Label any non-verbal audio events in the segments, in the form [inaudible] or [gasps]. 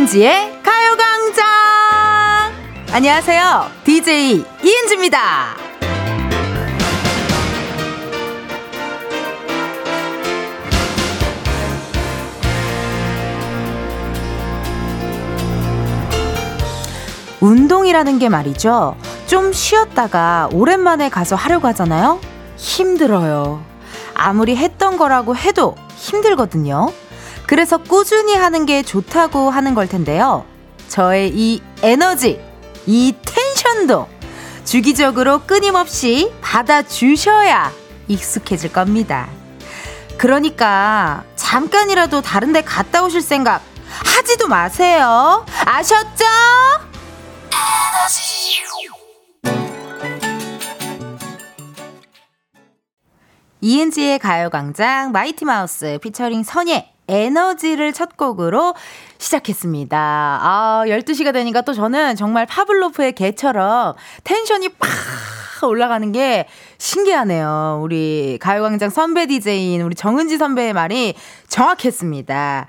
이은지의 가요광장! 안녕하세요. DJ 이은지입니다. 운동이라는 게 말이죠. 좀 쉬었다가 오랜만에 가서 하려고 하잖아요. 힘들어요. 아무리 했던 거라고 해도 힘들거든요. 그래서 꾸준히 하는 게 좋다고 하는 걸 텐데요. 저의 이 에너지, 이 텐션도 주기적으로 끊임없이 받아주셔야 익숙해질 겁니다. 그러니까 잠깐이라도 다른 데 갔다 오실 생각 하지도 마세요. 아셨죠? 이은지의 가요광장 마이티마우스 피처링 선예 에너지를 첫 곡으로 시작했습니다. 아, 12시가 되니까 또 저는 정말 파블로프의 개처럼 텐션이 팍 올라가는 게 신기하네요. 우리 가요광장 선배 DJ인 우리 정은지 선배의 말이 정확했습니다.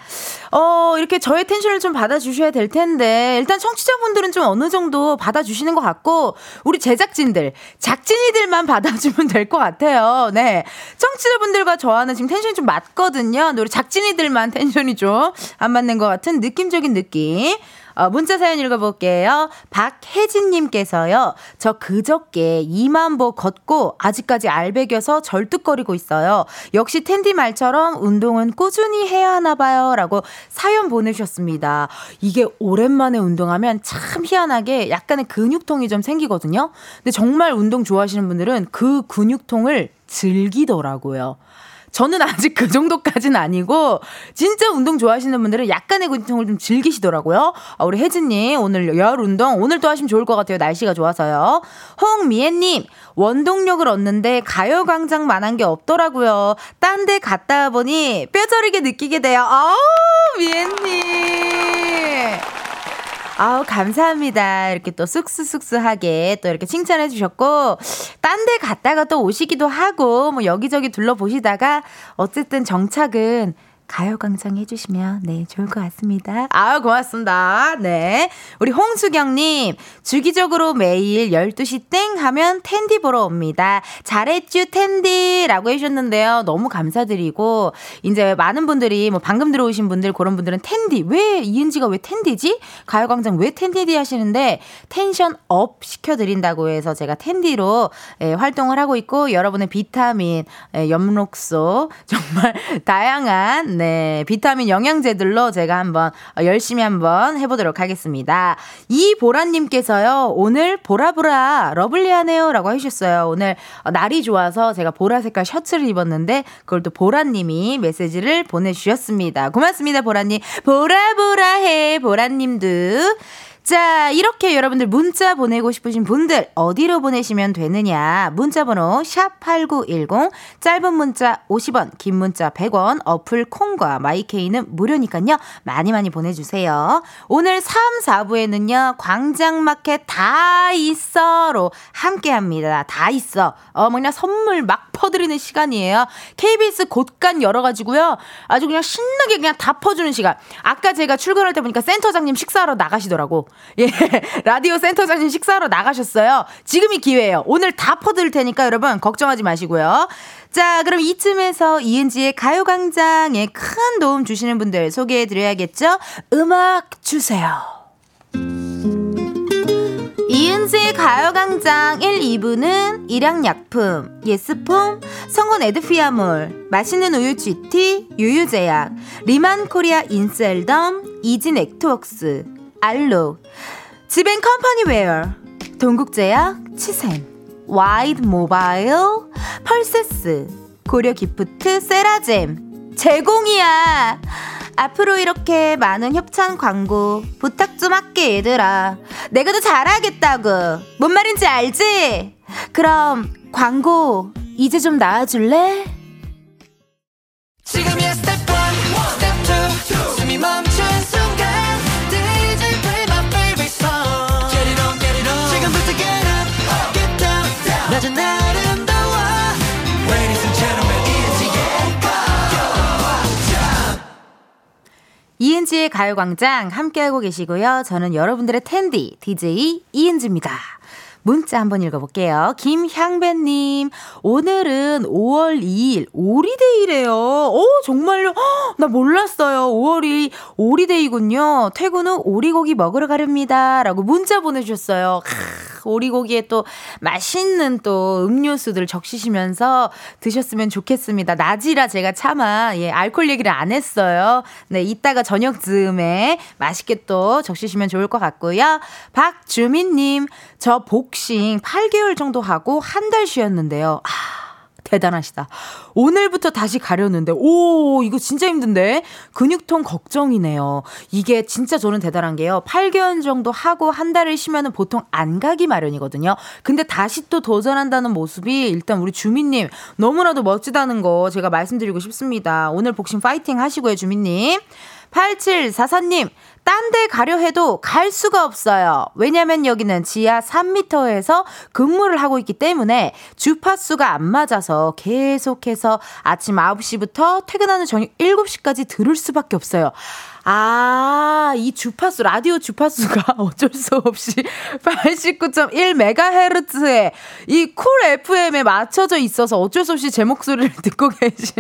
어, 이렇게 저의 텐션을 좀 받아주셔야 될 텐데, 일단 청취자분들은 좀 어느 정도 받아주시는 것 같고, 우리 제작진들, 작진이들만 받아주면 될 것 같아요. 네. 청취자분들과 저와는 지금 텐션이 좀 맞거든요. 우리 작진이들만 텐션이 좀 안 맞는 것 같은 느낌적인 느낌. 어, 문자 사연 읽어볼게요. 박혜진님께서요. 저 그저께 2만보 걷고 아직까지 알배겨서 절뚝거리고 있어요. 역시 텐디 말처럼 운동은 꾸준히 해야 하나 봐요. 라고 사연 보내주셨습니다. 이게 오랜만에 운동하면 참 희한하게 약간의 근육통이 좀 생기거든요. 근데 정말 운동 좋아하시는 분들은 그 근육통을 즐기더라고요. 저는 아직 그 정도까지는 아니고 진짜 운동 좋아하시는 분들은 약간의 근통을 좀 즐기시더라고요. 아, 우리 혜진님 오늘 열 운동 오늘 또 하시면 좋을 것 같아요. 날씨가 좋아서요. 홍미애님 원동력을 얻는데 가요광장만한 게 없더라고요. 딴 데 갔다 보니 뼈저리게 느끼게 돼요. 아우 미애님. 아우, 감사합니다. 이렇게 또 쑥스쑥스하게 또 이렇게 칭찬해 주셨고, 딴 데 갔다가 또 오시기도 하고, 뭐 여기저기 둘러보시다가, 어쨌든 정착은 가요광장 해주시면, 네, 좋을 것 같습니다. 아 고맙습니다. 네. 우리 홍수경님, 주기적으로 매일 12시 땡 하면 텐디 보러 옵니다. 잘했쥬, 텐디. 라고 해주셨는데요. 너무 감사드리고, 이제 많은 분들이, 뭐 방금 들어오신 분들, 그런 분들은 텐디, 왜, 이은지가 왜 텐디지? 가요광장 왜 텐디디 하시는데, tension up 시켜드린다고 해서 제가 텐디로 예, 활동을 하고 있고, 여러분의 비타민, 예, 엽록소, [laughs] 정말 다양한, 네, 비타민 영양제들로 제가 한번 열심히 한번 해보도록 하겠습니다. 이보라님께서요, 오늘 보라보라 lovely하네요 라고 해주셨어요. 오늘 날이 좋아서 제가 보라 색깔 셔츠를 입었는데, 그걸 또 보라님이 메시지를 보내주셨습니다. 고맙습니다, 보라님. 보라보라 해, 보라님도. 자, 이렇게 여러분들 문자 보내고 싶으신 분들 어디로 보내시면 되느냐? 문자 번호 샵8910 짧은 문자 50원, 긴 문자 100원, 어플 콩과 마이케이는 무료니까요. 많이 많이 보내 주세요. 오늘 3, 4부에는요. 광장마켓 다 있어로 함께 합니다. 다 있어. 어, 뭐냐 선물 막 퍼드리는 시간이에요. KBS 곳간 열어 가지고요. 아주 그냥 신나게 그냥 다 퍼주는 시간. 아까 제가 출근할 때 보니까 센터장님 식사하러 나가시더라고. 예, [laughs] 라디오 센터장님 식사하러 나가셨어요. 지금이 기회예요. 오늘 다 퍼드릴 테니까 여러분 걱정하지 마시고요. 자, 그럼 이쯤에서 이은지의 가요광장에 큰 도움 주시는 분들 소개해 드려야겠죠? 음악 주세요. 이은지의 가요광장 1, 2부는 일양약품, 예스폼, 성원 에드피아몰, 맛있는 우유 GT, 유유제약, 리만코리아 인셀덤, 이진 액트웍스, 알로, 지벤 컴퍼니웨어, 동국제약, 치센, 와이드 모바일, 펄세스, 고려 기프트, 세라젬, 제공이야. 앞으로 이렇게 많은 협찬 광고 부탁 좀 할게 얘들아. 내가 더 잘하겠다고. 뭔 말인지 알지? 그럼 광고 이제 좀 나와줄래? 지금 이은지의 가요광장 함께하고 계시고요. 저는 여러분들의 텐디, DJ 이은지입니다. 문자 한번 읽어볼게요. 김향배님, 오늘은 5월 2일 오리데이래요. 오, 정말요? 허, 나 몰랐어요. 5월이 오리데이군요. 퇴근 후 오리고기 먹으러 가렵니다. 라고 문자 보내주셨어요. 크, 오리고기에 또 맛있는 또 음료수들 적시시면서 드셨으면 좋겠습니다. 낮이라 제가 차마, 예, 알콜 얘기를 안 했어요. 네, 이따가 저녁 즈음에 맛있게 또 적시시면 좋을 것 같고요. 박주민님, 저 복싱 8개월 정도 하고 한 달 쉬었는데요. 아, 대단하시다. 오늘부터 다시 가려는데, 오, 이거 진짜 힘든데? 근육통 걱정이네요. 이게 진짜 저는 대단한 게요. 8개월 정도 하고 한 달을 쉬면은 보통 안 가기 마련이거든요. 근데 다시 또 도전한다는 모습이 일단 우리 주민님 너무나도 멋지다는 거 제가 말씀드리고 싶습니다. 오늘 복싱 파이팅 하시고요, 주민님. 8744님, 딴 데 가려 해도 갈 수가 없어요. 왜냐면 여기는 지하 3m에서 근무를 하고 있기 때문에 주파수가 안 맞아서 계속해서 아침 9시부터 퇴근하는 저녁 7시까지 들을 수밖에 없어요. 아, 이 주파수, 라디오 주파수가 [laughs] 어쩔 수 없이 [laughs] 89.1MHz에 이 쿨 FM에 맞춰져 있어서 어쩔 수 없이 제 목소리를 [laughs] 듣고 계시.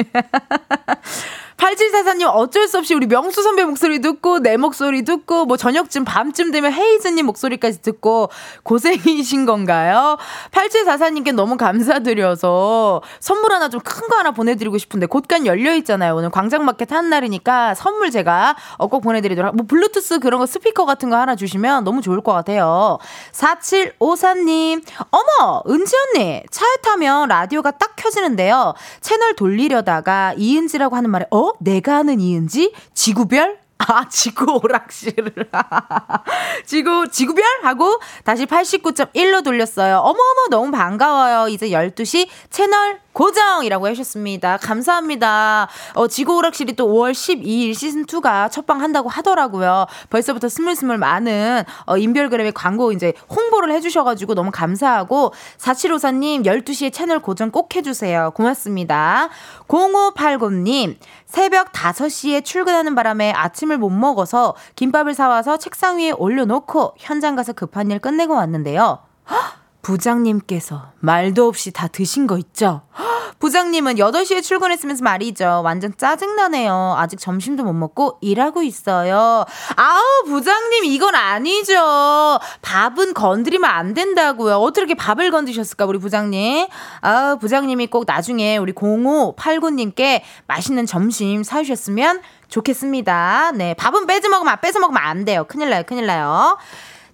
8744님 어쩔 수 없이 우리 명수 선배 목소리 듣고 내 목소리 듣고 뭐 저녁쯤 밤쯤 되면 헤이즈님 목소리까지 듣고 고생이신 건가요? 8744님께 너무 감사드려서 선물 하나 좀 큰 거 하나 보내드리고 싶은데 곧간 열려 있잖아요. 오늘 광장마켓 한 날이니까 선물 제가 어, 꼭 보내드리도록 뭐 블루투스 그런 거 스피커 같은 거 하나 주시면 너무 좋을 것 같아요. 4754님 어머 은지 언니 차에 타면 라디오가 딱 켜지는데요. 채널 돌리려다가 이은지라고 하는 말에 어? 내가 아는 이은지? 지구별? 아, 지구 오락실을. [laughs] 지구, 지구별? 하고 다시 89.1로 돌렸어요. 어머어머, 너무 반가워요. 이제 12시 채널 고정이라고 하셨습니다. 감사합니다. 어, 지구 오락실이 또 5월 12일 시즌2가 첫방 한다고 하더라고요. 벌써부터 스물스물 많은 어, 인별그램의 광고 이제 홍보를 해주셔가지고 너무 감사하고 4754님 12시에 채널 고정 꼭 해주세요. 고맙습니다. 0580님 새벽 5시에 출근하는 바람에 아침 을 못 먹어서 김밥을 사와서 책상 위에 올려놓고 현장 가서 급한 일 끝내고 왔는데요. 헉! 부장님께서 말도 없이 다 드신 거 있죠? [gasps] 부장님은 8시에 출근했으면서 말이죠. 완전 짜증나네요. 아직 점심도 못 먹고 일하고 있어요. 아우, 부장님, 이건 아니죠. 밥은 건드리면 안 된다고요. 어떻게 밥을 건드셨을까, 우리 부장님? 아우, 부장님이 꼭 나중에 우리 0589님께 맛있는 점심 사주셨으면 좋겠습니다. 네, 밥은 빼지 먹으면, 뺏어 먹으면 안 돼요. 큰일 나요, 큰일 나요.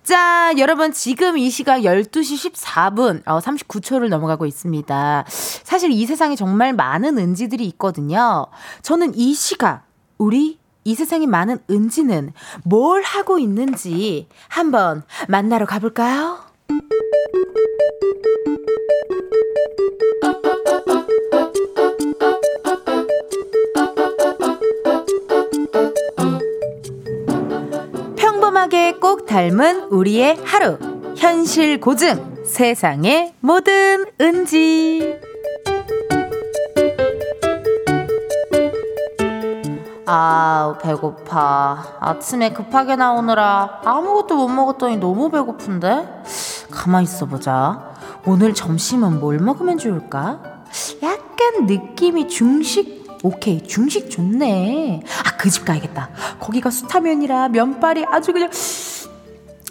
자, 여러분, 지금 이 시각 12시 14분, 어, 39초를 넘어가고 있습니다. 사실 이 세상에 정말 많은 은지들이 있거든요. 저는 이 시각, 우리 이 세상에 많은 은지는 뭘 하고 있는지 한번 만나러 가볼까요? [laughs] 꼭 닮은 우리의 하루. 현실 고증. 세상의 모든 은지. 아, 배고파. 아침에 급하게 나오느라 아무것도 못 먹었더니 너무 배고픈데? 가만 있어 보자. 오늘 점심은 뭘 먹으면 좋을까? 약간 느낌이 중식 오케이 중식 좋네 아 그 집 가야겠다 거기가 수타면이라 면발이 아주 그냥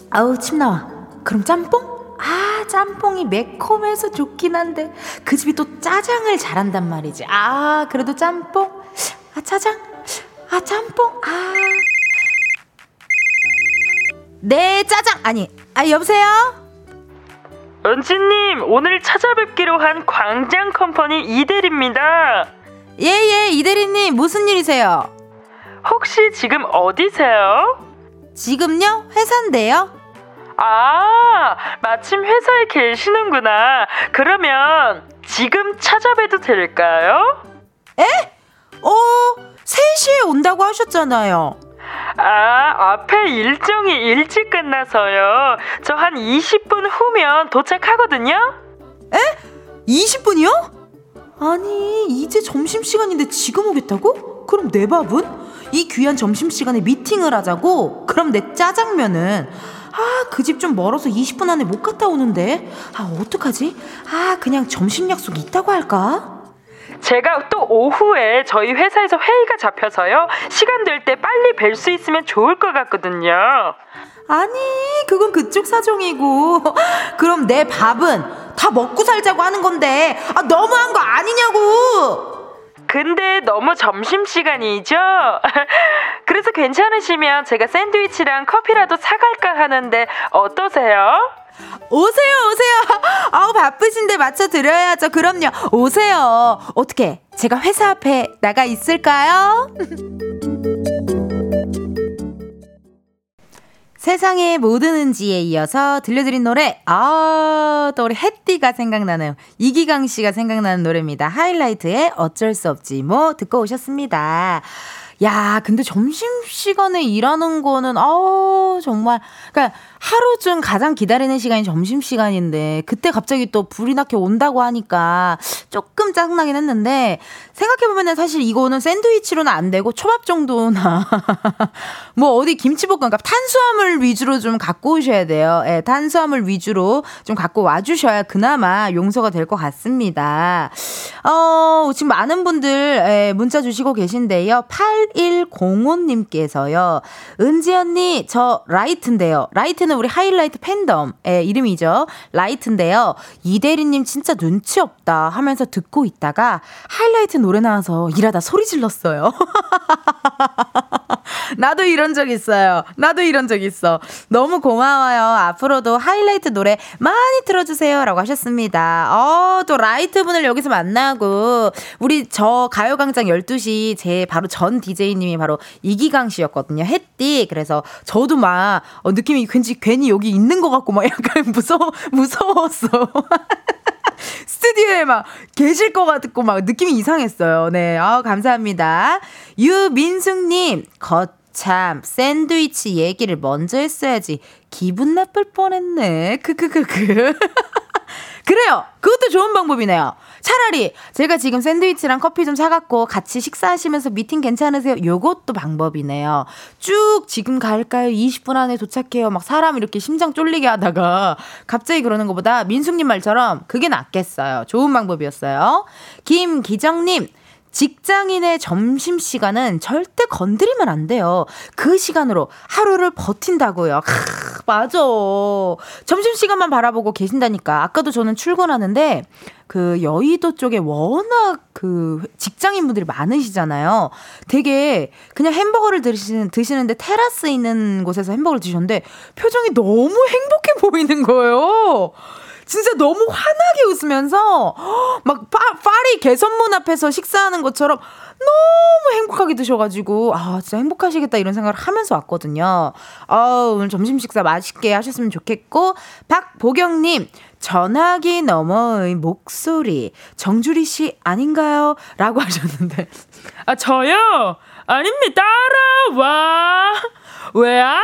아우 침 나와. 그럼 짬뽕? 아 짬뽕이 매콤해서 좋긴 한데 그 집이 또 짜장을 잘한단 말이지. 아 그래도 짬뽕? 아 짜장? 아 짬뽕? 아 네 짜장. 아니 아 여보세요? 은지님 오늘 찾아뵙기로 한 광장 컴퍼니 이대리입니다. 예예 이대리님 무슨 일이세요? 혹시 지금 어디세요? 지금요? 회사인데요. 아 마침 회사에 계시는구나. 그러면 지금 찾아뵈도 될까요? 에? 어 3시에 온다고 하셨잖아요. 아, 앞에 일정이 일찍 끝나서요. 저 한 20분 후면 도착하거든요. 에? 20분이요? 아니, 이제 점심시간인데 지금 오겠다고? 그럼 내 밥은? 이 귀한 점심시간에 미팅을 하자고? 그럼 내 짜장면은 아, 그 집 좀 멀어서 20분 안에 못 갔다 오는데. 아, 어떡하지? 아, 그냥 점심 약속 있다고 할까? 제가 또 오후에 저희 회사에서 회의가 잡혀서요. 시간 될 때 빨리 뵐 수 있으면 좋을 것 같거든요. 아니, 그건 그쪽 사정이고. [laughs] 그럼 내 밥은 다 먹고 살자고 하는 건데, 아, 너무한 거 아니냐고! 근데 너무 점심시간이죠? [laughs] 그래서 괜찮으시면 제가 샌드위치랑 커피라도 사갈까 하는데 어떠세요? 오세요, 오세요. [laughs] 아우, 바쁘신데 맞춰 드려야죠. 그럼요. 오세요. 어떻게, 제가 회사 앞에 나가 있을까요? [laughs] 세상의 모든 은지에 이어서 들려드린 노래, 아, 또 우리 햇띠가 생각나는, 이기강 씨가 생각나는 노래입니다. 하이라이트의 어쩔 수 없지, 뭐, 듣고 오셨습니다. 야, 근데 점심시간에 일하는 거는, 아우, 정말. 그니까, 하루 중 가장 기다리는 시간이 점심시간인데, 그때 갑자기 또 불이 나게 온다고 하니까, 조금 짜증나긴 했는데, 생각해보면 사실 이거는 샌드위치로는 안 되고, 초밥 정도나, [laughs] 뭐 어디 김치볶음, 그러니까 탄수화물 위주로 좀 갖고 오셔야 돼요. 예, 탄수화물 위주로 좀 갖고 와주셔야 그나마 용서가 될 것 같습니다. 어, 지금 많은 분들, 예, 문자 주시고 계신데요. 8105님께서요. 은지 언니, 저 라이트인데요. 라이트는 우리 하이라이트 팬덤의 이름이죠. 라이트인데요. 이대리님 진짜 눈치 없다 하면서 듣고 있다가 하이라이트 노래 나와서 일하다 소리 질렀어요. [laughs] 나도 이런 적 있어요. 나도 이런 적 있어. 너무 고마워요. 앞으로도 하이라이트 노래 많이 틀어주세요. 라고 하셨습니다. 어, 또 라이트 분을 여기서 만나고, 우리 저 가요광장 12시 제 바로 전 DJ님이 바로 이기광 씨였거든요. 햇띠. 그래서 저도 막, 어, 느낌이 괜히, 괜히 여기 있는 것 같고 막 약간 [laughs] 무서워, 무서웠어. [laughs] 스튜디오에 막 계실 것 같고 막 느낌이 이상했어요. 네. 아, 감사합니다. 유민숙님, 거참, 샌드위치 얘기를 먼저 했어야지. 기분 나쁠 뻔했네. 크크크크. [laughs] 그래요. 그것도 좋은 방법이네요. 차라리 제가 지금 샌드위치랑 커피 좀 사갖고 같이 식사하시면서 미팅 괜찮으세요? 요것도 방법이네요. 쭉 지금 갈까요? 20분 안에 도착해요. 막 사람 이렇게 심장 쫄리게 하다가 갑자기 그러는 것보다 민숙님 말처럼 그게 낫겠어요. 좋은 방법이었어요. 김기정님. 직장인의 점심시간은 절대 건드리면 안 돼요. 그 시간으로 하루를 버틴다고요. 크, 맞아. 점심시간만 바라보고 계신다니까. 아까도 저는 출근하는데, 그 여의도 쪽에 워낙 그 직장인분들이 많으시잖아요. 되게 그냥 햄버거를 드시는, 드시는데 테라스 있는 곳에서 햄버거를 드셨는데 표정이 너무 행복해 보이는 거예요. 진짜 너무 환하게 웃으면서 막 파, 파리 개선문 앞에서 식사하는 것처럼 너무 행복하게 드셔가지고 아 진짜 행복하시겠다 이런 생각을 하면서 왔거든요. 아 오늘 점심 식사 맛있게 하셨으면 좋겠고 박보경님 전화기 너머의 목소리 정주리 씨 아닌가요? 라고 [laughs] 하셨는데 아 저요 아닙니다 따라와 왜 안 와?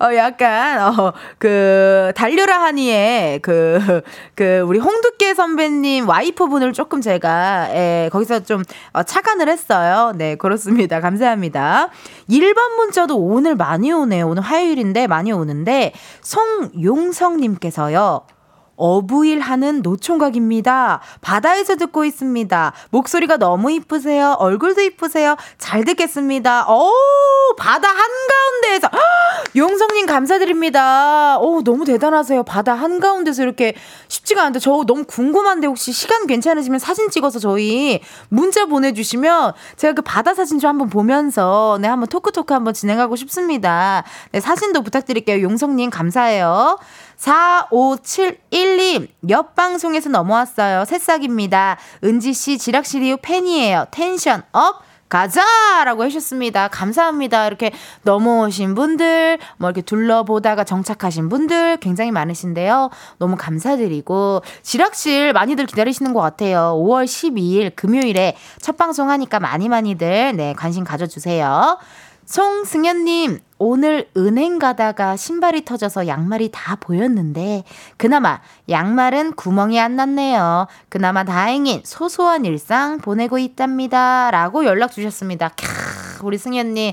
어, 약간, 어, 그, 달려라 하니에, 그, 그, 우리 홍두깨 선배님 와이프 분을 조금 제가, 예, 거기서 좀, 어, 착안을 했어요. 네, 그렇습니다. [laughs] 감사합니다. 1번 문자도 오늘 많이 오네요. 오늘 화요일인데 많이 오는데, 송용성님께서요. 어부일 하는 노총각입니다. 바다에서 듣고 있습니다. 목소리가 너무 이쁘세요. 얼굴도 이쁘세요. 잘 듣겠습니다. 오, 바다 한가운데에서. 용성님 감사드립니다. 오, 너무 대단하세요. 바다 한가운데서 이렇게 쉽지가 않은데 저 너무 궁금한데 혹시 시간 괜찮으시면 사진 찍어서 저희 문자 보내주시면 제가 그 바다 사진 좀 한번 보면서 네, 한번 talk talk 한번 진행하고 싶습니다. 네, 사진도 부탁드릴게요. 용성님 감사해요. 4571님, 옆 방송에서 넘어왔어요. 새싹입니다. 은지씨 지락실 이후 팬이에요. tension up! 가자! 라고 해주셨습니다. 감사합니다. 이렇게 넘어오신 분들, 뭐 이렇게 둘러보다가 정착하신 분들 굉장히 많으신데요. 너무 감사드리고, 지락실 많이들 기다리시는 것 같아요. 5월 12일 금요일에 첫 방송 하니까 많이 많이들, 네, 관심 가져주세요. 송승현님, 오늘 은행 가다가 신발이 터져서 양말이 다 보였는데, 그나마 양말은 구멍이 안 났네요. 그나마 다행인 소소한 일상 보내고 있답니다. 라고 연락 주셨습니다. 캬. 우리 승현님.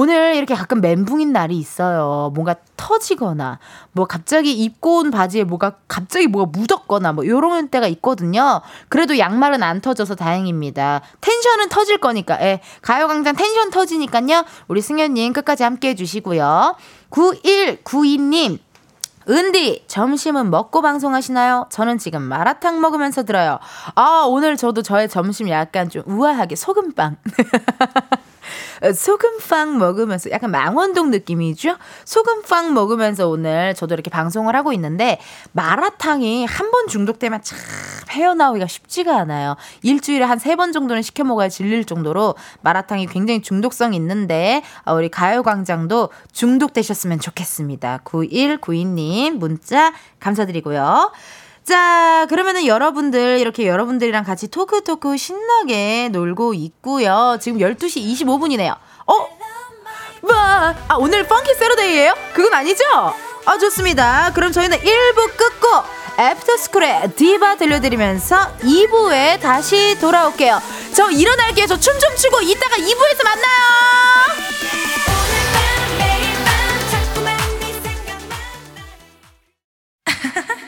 오늘 이렇게 가끔 멘붕인 날이 있어요. 뭔가 터지거나, 뭐 갑자기 입고 온 바지에 뭐가 갑자기 뭐가 묻었거나, 뭐 요런 때가 있거든요. 그래도 양말은 안 터져서 다행입니다. 텐션은 터질 거니까, 예. 가요광장 텐션 터지니까요. 우리 승현님 끝까지 함께 해주시고요. 9192님. 은디, 점심은 먹고 방송하시나요? 저는 지금 마라탕 먹으면서 들어요. 아, 오늘 저도 저의 점심 약간 좀 우아하게 소금빵. [laughs] 소금빵 먹으면서 약간 망원동 느낌이죠? 소금빵 먹으면서 오늘 저도 이렇게 방송을 하고 있는데 마라탕이 한 번 중독되면 참 헤어나오기가 쉽지가 않아요. 일주일에 한 세 번 정도는 시켜 먹어야 질릴 정도로 마라탕이 굉장히 중독성이 있는데 어, 우리 가요광장도 중독되셨으면 좋겠습니다. 9192님 문자 감사드리고요. 자, 그러면은 여러분들, 이렇게 여러분들이랑 같이 토크토크 신나게 놀고 있고요. 지금 12시 25분이네요. 어? 와, 아, 오늘 펑키 세러데이예요 그건 아니죠? 아, 좋습니다. 그럼 저희는 1부 끝고 애프터스쿨의 디바 들려드리면서 2부에 다시 돌아올게요. 저 일어날게요. 저 춤 좀 추고 이따가 2부에서 만나요! [laughs]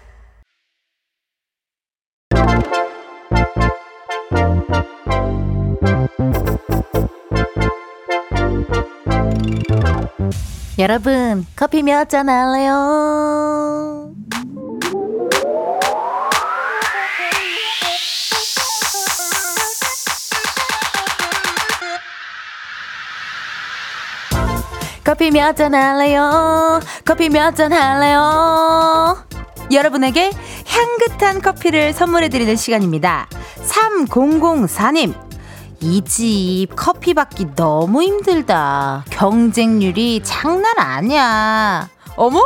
여러분 커피 몇 잔 할래요? 커피 몇 잔 할래요? 커피 몇 잔 할래요? 여러분에게 향긋한 커피를 선물해드리는 시간입니다. 3004님. 이 집 커피 받기 너무 힘들다. 경쟁률이 장난 아니야. 어머!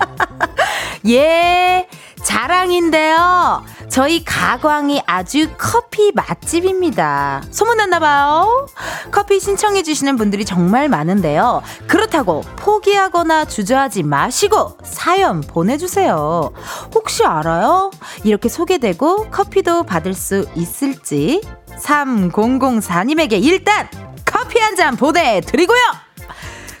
[laughs] 예, 자랑인데요. 저희 가광이 아주 커피 맛집입니다. 소문났나봐요. 커피 신청해주시는 분들이 정말 많은데요. 그렇다고 포기하거나 주저하지 마시고 사연 보내주세요. 혹시 알아요? 이렇게 소개되고 커피도 받을 수 있을지? 3004님에게 일단 커피 한 잔 보내드리고요.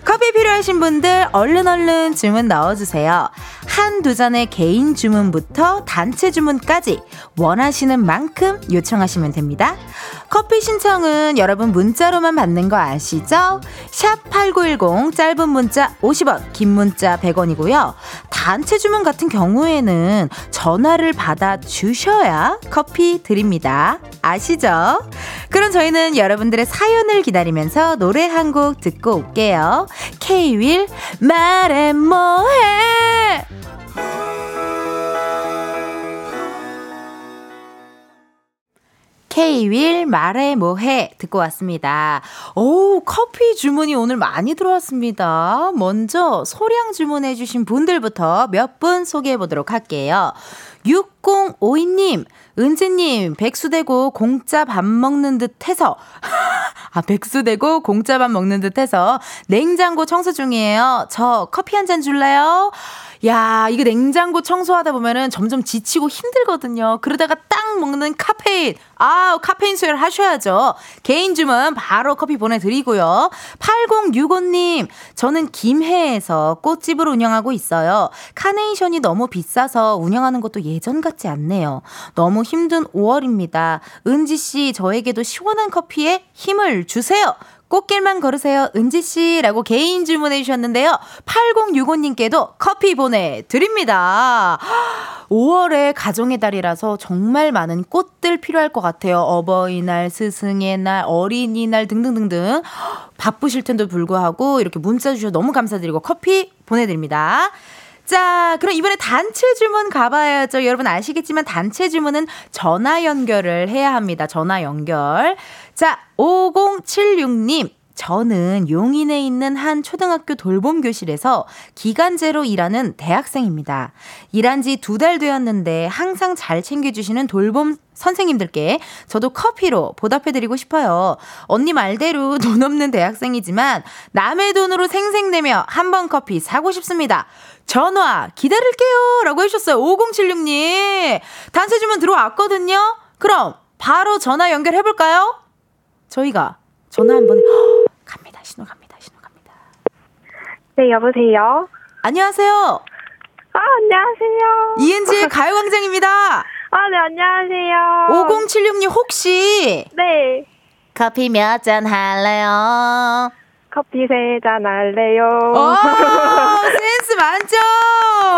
커피 필요하신 분들 얼른 얼른 주문 넣어주세요. 한 두 잔의 개인 주문부터 단체 주문까지 원하시는 만큼 요청하시면 됩니다. 커피 신청은 여러분 문자로만 받는 거 아시죠? 샵 8910 짧은 문자 50원, 긴 문자 100원이고요. 단체 주문 같은 경우에는 전화를 받아 주셔야 커피 드립니다. 아시죠? 그럼 저희는 여러분들의 사연을 기다리면서 노래 한 곡 듣고 올게요. K-윌 말해 뭐해 K-윌 말해 뭐해 듣고 왔습니다. 오 커피 주문이 오늘 많이 들어왔습니다. 먼저 소량 주문해 주신 분들부터 몇 분 소개해 보도록 할게요. 6052님 은지님, 백수 되고 공짜 밥 먹는 듯 해서, [laughs] 아, 백수 되고 공짜 밥 먹는 듯 해서 냉장고 청소 중이에요. 저 커피 한 잔 줄래요? 야, 이거 냉장고 청소하다 보면은 점점 지치고 힘들거든요. 그러다가 딱 먹는 카페인. 아, 카페인 수혈 하셔야죠. 개인 주문 바로 커피 보내드리고요. 8065님, 저는 김해에서 꽃집을 운영하고 있어요. 카네이션이 너무 비싸서 운영하는 것도 예전 같지 않네요. 너무 힘든 5월입니다. 은지씨, 저에게도 시원한 커피에 힘을 주세요. 꽃길만 걸으세요. 은지씨 라고 개인 주문해 주셨는데요. 8065님께도 커피 보내드립니다. [gasps] 5월에 가정의 달이라서 정말 많은 꽃들 필요할 것 같아요. 어버이날, 스승의 날, 어린이날 등등등등. [gasps] 바쁘실 텐도 불구하고 이렇게 문자 주셔서 너무 감사드리고 커피 보내드립니다. 자, 그럼 이번에 단체 주문 가봐야죠. 여러분 아시겠지만 단체 주문은 전화 연결을 해야 합니다. 전화 연결. 자, 5076님. 저는 용인에 있는 한 초등학교 돌봄 교실에서 기간제로 일하는 대학생입니다. 일한 지 두 달 되었는데 항상 잘 챙겨주시는 돌봄 선생님들께 저도 커피로 보답해드리고 싶어요. 언니 말대로 돈 없는 대학생이지만 남의 돈으로 생생내며 한 번 커피 사고 싶습니다. 전화 기다릴게요. 라고 해주셨어요. 5076님. 단체 주문 들어왔거든요. 그럼 바로 전화 연결해볼까요? 저희가 전화 한 번에 [gasps] 갑니다. 신호 갑니다. 신호 갑니다. 네, 여보세요. 안녕하세요. 아, 안녕하세요. 이은지의 [laughs] 가요광장입니다. 아, 네, 안녕하세요. 5076님 혹시 네. 커피 몇 잔 할래요? 커피 세 잔 할래요. 오, 센스 만점!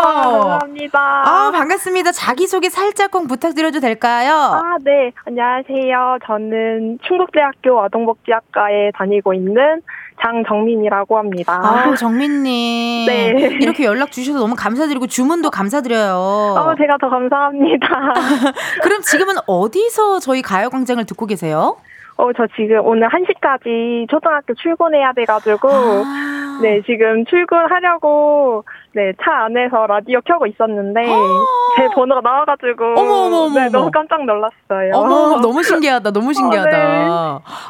아, 감사합니다. 아, 반갑습니다. 자기소개 살짝 꼭 부탁드려도 될까요? 아, 네. 안녕하세요. 저는 충북대학교 아동복지학과에 다니고 있는 장정민이라고 합니다. 아, 정민님. 네. 이렇게 연락 주셔서 너무 감사드리고 주문도 감사드려요. 어, 제가 더 감사합니다. [laughs] 그럼 지금은 어디서 저희 가요광장을 듣고 계세요? 어, 저 지금 오늘 1시까지 초등학교 출근해야 돼가지고, 아. 네, 지금 출근하려고, 네, 차 안에서 라디오 켜고 있었는데, 제 번호가 나와가지고, 어머, 어머, 어머, 네. 너무 깜짝 놀랐어요. 어머, 너무 [laughs] 신기하다. 너무 신기하다. 네.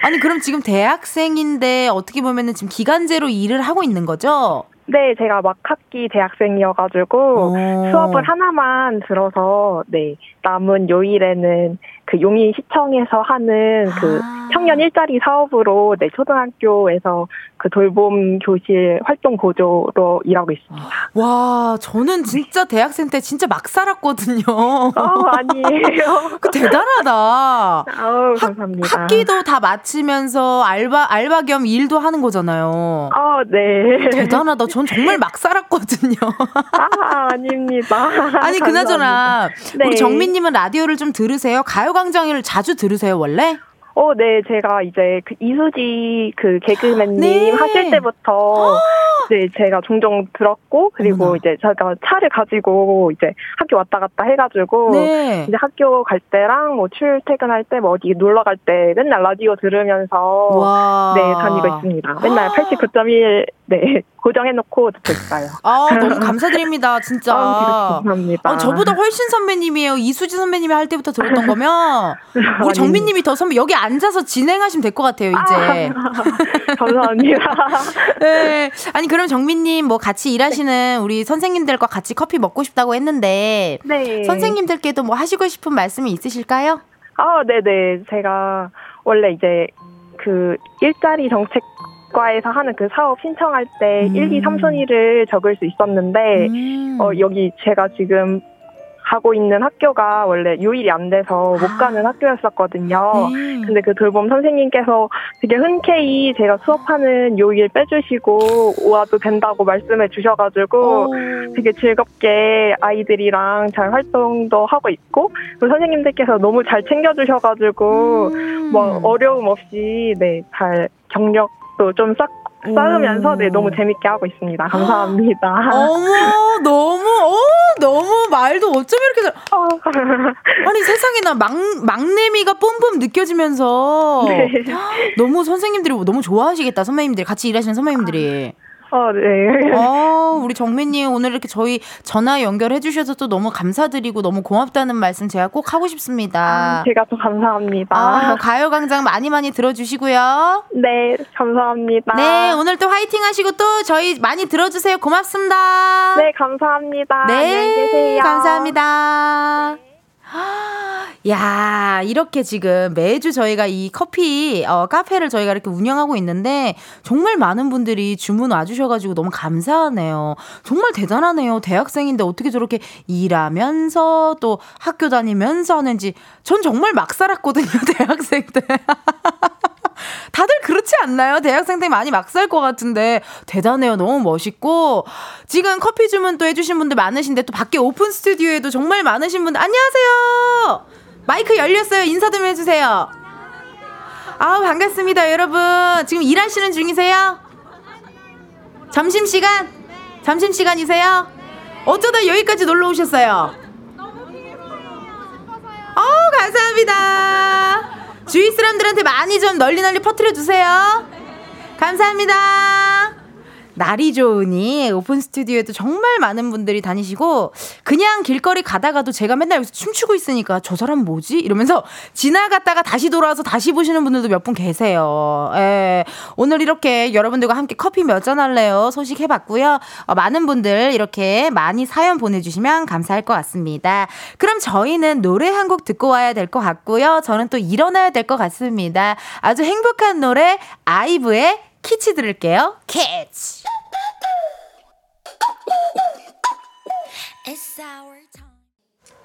아니, 그럼 지금 대학생인데 어떻게 보면은 지금 기간제로 일을 하고 있는 거죠? 네, 제가 막 학기 대학생이어가지고, 오. 수업을 하나만 들어서, 네, 남은 요일에는 그 용인 시청에서 하는 그 아. 청년 일자리 사업으로, 네, 초등학교에서 그 돌봄 교실 활동 보조로 일하고 있습니다. 와, 저는 진짜 대학생 때 진짜 막 살았거든요. 어, 아니에요. [laughs] 그 대단하다. 아우, 감사합니다. 학기도 다 마치면서 알바 알바 겸 일도 하는 거잖아요. 아, 네. 대단하다. 전 정말 막 살았거든요. 아, 아닙니다. 아니 그나저나 네. 우리 정민 님은 라디오를 좀 들으세요? 가요 광장을 자주 들으세요 원래? 어, 네, 제가 이제 그 이수지 그 개그맨님 네. 하실 때부터 네, 제가 종종 들었고 그리고 어머나. 이제 제가 차를 가지고 이제 학교 왔다 갔다 해가지고 네. 이제 학교 갈 때랑 뭐 출퇴근할 때 뭐 어디 놀러 갈 때 맨날 라디오 들으면서 와. 네 다니고 있습니다. 맨날 89.1네 [laughs] 고정해놓고 듣고 있어요. 아 너무 감사드립니다 진짜. 아, 감사합니다. 아, 저보다 훨씬 선배님이에요. 이수지 선배님이 할 때부터 들었던 거면 [laughs] 우리 정민님이 더 선배 여기 앉아서 진행하시면 될 것 같아요 이제. [laughs] 감사합니다. 네. 아니 그럼 정민님 뭐 같이 일하시는 우리 선생님들과 같이 커피 먹고 싶다고 했는데 네. 선생님들께도 뭐 하시고 싶은 말씀이 있으실까요? 아, 네 네. 제가 원래 이제 그 일자리 정책 과에서 하는 그 사업 신청할 때 음. 1, 2, 3순위를 적을 수 있었는데, 음. 어, 여기 제가 지금 가고 있는 학교가 원래 요일이 안 돼서 못 아. 가는 학교였었거든요. 네. 근데 그 돌봄 선생님께서 되게 흔쾌히 제가 수업하는 요일 빼주시고 와도 된다고 말씀해 주셔가지고 오. 되게 즐겁게 아이들이랑 잘 활동도 하고 있고 그 선생님들께서 너무 잘 챙겨주셔가지고 음. 뭐 어려움 없이 네 잘 경력 도좀 쌓, 쌓으면서 오. 네 너무 재밌게 하고 있습니다. 감사합니다. 어머 너무 어 너무 말도 어쩜 이렇게 잘 아니 세상에나 막 막내미가 뿜뿜 느껴지면서 네. 너무 선생님들이 너무 좋아하시겠다 선배님들이 같이 일하시는 선배님들이 어, 네. 어 우리 정민님 오늘 이렇게 저희 전화 연결해 주셔서 또 너무 감사드리고 너무 고맙다는 말씀 제가 꼭 하고 싶습니다. 제가 더 감사합니다. 아, 가요광장 많이 많이 들어주시고요. 네, 감사합니다. 네, 오늘 또 화이팅 하시고 또 저희 많이 들어주세요. 고맙습니다. 네, 감사합니다. 네, 안녕히 계세요. 감사합니다. [gasps] 야, 이렇게 지금 매주 저희가 이 커피, 어, 카페를 저희가 이렇게 운영하고 있는데, 정말 많은 분들이 주문 와주셔가지고 너무 감사하네요. 정말 대단하네요. 대학생인데 어떻게 저렇게 일하면서 또 학교 다니면서 하는지, 전 정말 막 살았거든요, [laughs] 대학생 때. 다들 그렇지 않나요? 대학생 때 많이 막살 것 같은데 대단해요. 너무 멋있고 지금 커피 주문 또 해주신 분들 많으신데 또 밖에 오픈 스튜디오에도 정말 많으신 분들 안녕하세요. 마이크 열렸어요. 인사 좀 해주세요. 아 반갑습니다, 여러분. 지금 일하시는 중이세요? 점심 시간? 점심 시간이세요? 어쩌다 여기까지 놀러 오셨어요? 어 감사합니다. 주위 사람들한테 많이 좀 널리 널리 퍼뜨려 주세요. 감사합니다. 날이 좋으니 오픈 스튜디오에도 정말 많은 분들이 다니시고 그냥 길거리 가다가도 제가 맨날 여기서 춤추고 있으니까 저 사람 뭐지? 이러면서 지나갔다가 다시 돌아와서 다시 보시는 분들도 몇 분 계세요. 예. 오늘 이렇게 여러분들과 함께 커피 몇 잔 할래요? 소식 해봤고요. 어, 많은 분들 이렇게 많이 사연 보내주시면 감사할 것 같습니다. 그럼 저희는 노래 한 곡 듣고 와야 될 것 같고요. 저는 또 일어나야 될 것 같습니다. 아주 행복한 노래 아이브의 키치 들을게요. 키치.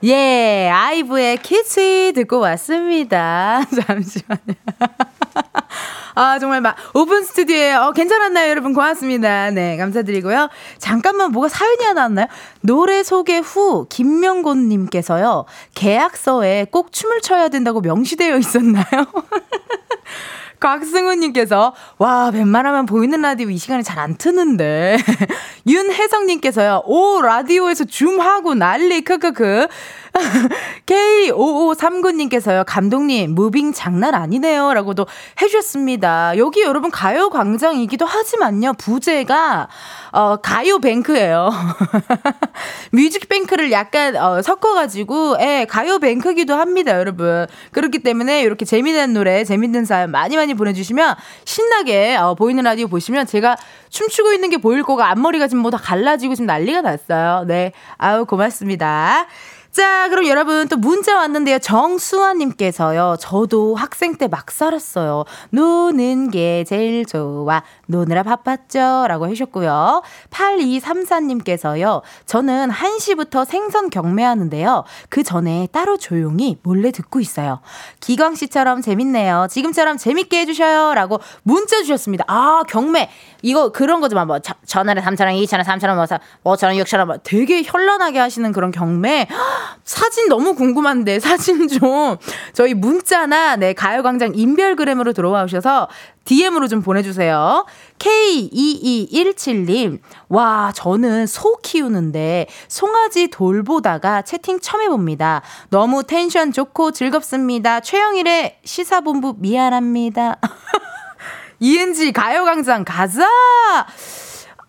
예, 아이브의 키치 듣고 왔습니다. [laughs] 잠시만요. 아, 정말 막, 오픈 스튜디오에, 어, 괜찮았나요, 여러분? 고맙습니다. 네, 감사드리고요. 잠깐만, 뭐가 사연이 하나 왔나요? 노래 소개 후, 김명곤님께서요, 계약서에 꼭 춤을 춰야 된다고 명시되어 있었나요? [laughs] 곽승우님께서 와 웬만하면 보이는 라디오 이 시간에 잘 안 트는데. [laughs] 윤혜성님께서요 오 라디오에서 줌하고 난리 크크크 [laughs] K5539님께서요, 감독님, moving 장난 아니네요. 라고도 해주셨습니다. 여기 여러분 가요 광장이기도 하지만요, 부제가, 어, 가요뱅크예요. [laughs] 뮤직뱅크를 약간, 어, 섞어가지고, 예, 가요뱅크기도 합니다, 여러분. 그렇기 때문에 이렇게 재미난 노래, 재밌는 사연 많이 많이 보내주시면 신나게, 어, 보이는 라디오 보시면 제가 춤추고 있는 게 보일 거가 앞머리가 지금 뭐 다 갈라지고 지금 난리가 났어요. 네. 아우, 고맙습니다. 자, 그럼 여러분 또 문자 왔는데요. 정수아님께서요. 저도 학생 때 막 살았어요. 노는 게 제일 좋아. 노느라 바빴죠. 라고 해주셨고요. 8234님께서요. 저는 1시부터 생선 경매하는데요. 그 전에 따로 조용히 몰래 듣고 있어요. 기광씨처럼 재밌네요. 지금처럼 재밌게 해주셔요. 라고 문자 주셨습니다. 아, 경매. 이거 그런 거지만 뭐 3천원, 2천원, 3천원, 뭐 5천원, 6천원 뭐 되게 현란하게 하시는 그런 경매. 사진 너무 궁금한데 사진 좀 저희 문자나 네 가요광장 인별그램으로 들어와 오셔서 DM으로 좀 보내주세요. K2217님, 와, 저는 소 키우는데 송아지 돌보다가 채팅 처음 해봅니다. 너무 텐션 좋고 즐겁습니다. 최영일의 시사본부 미안합니다. [laughs] 이은지 가요광장 가자!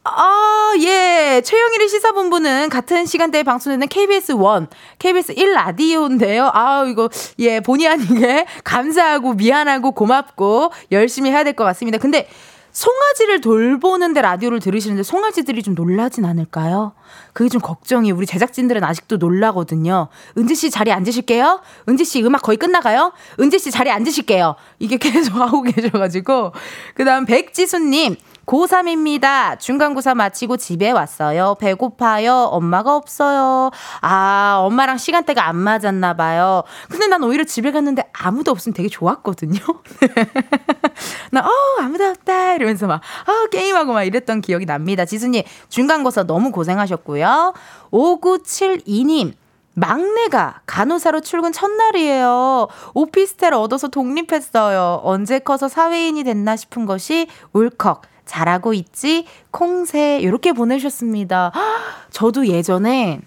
아, 예. 최영일의 시사본부는 같은 시간대에 방송되는 KBS 1, KBS 1 라디오인데요. 아, 이거, 예, 본의 아니게 [laughs] 감사하고 미안하고 고맙고 열심히 해야 될 것 같습니다. 근데 송아지를 돌보는데 라디오를 들으시는데 송아지들이 좀 놀라진 않을까요? 그게 좀 걱정이 우리 제작진들은 아직도 놀라거든요. 은지 씨 자리에 앉으실게요. 은지 씨 음악 거의 끝나가요. 은지 씨 자리에 앉으실게요. 이게 [laughs] 계속 하고 계셔가지고 그다음 백지수님 고3입니다. 중간고사 마치고 집에 왔어요. 배고파요. 엄마가 없어요. 아, 엄마랑 시간대가 안 맞았나 봐요. 근데 난 오히려 집에 갔는데 아무도 없으면 되게 좋았거든요. [laughs] 나, 어, 아무도 없다. 이러면서 막, 어, 게임하고 막 이랬던 기억이 납니다. 지수님, 중간고사 너무 고생하셨고요. 5972님, 막내가 간호사로 출근 첫날이에요. 오피스텔 얻어서 독립했어요. 언제 커서 사회인이 됐나 싶은 것이 울컥. 잘하고 있지? 콩새. 이렇게 보내주셨습니다. [gasps] 저도 예전에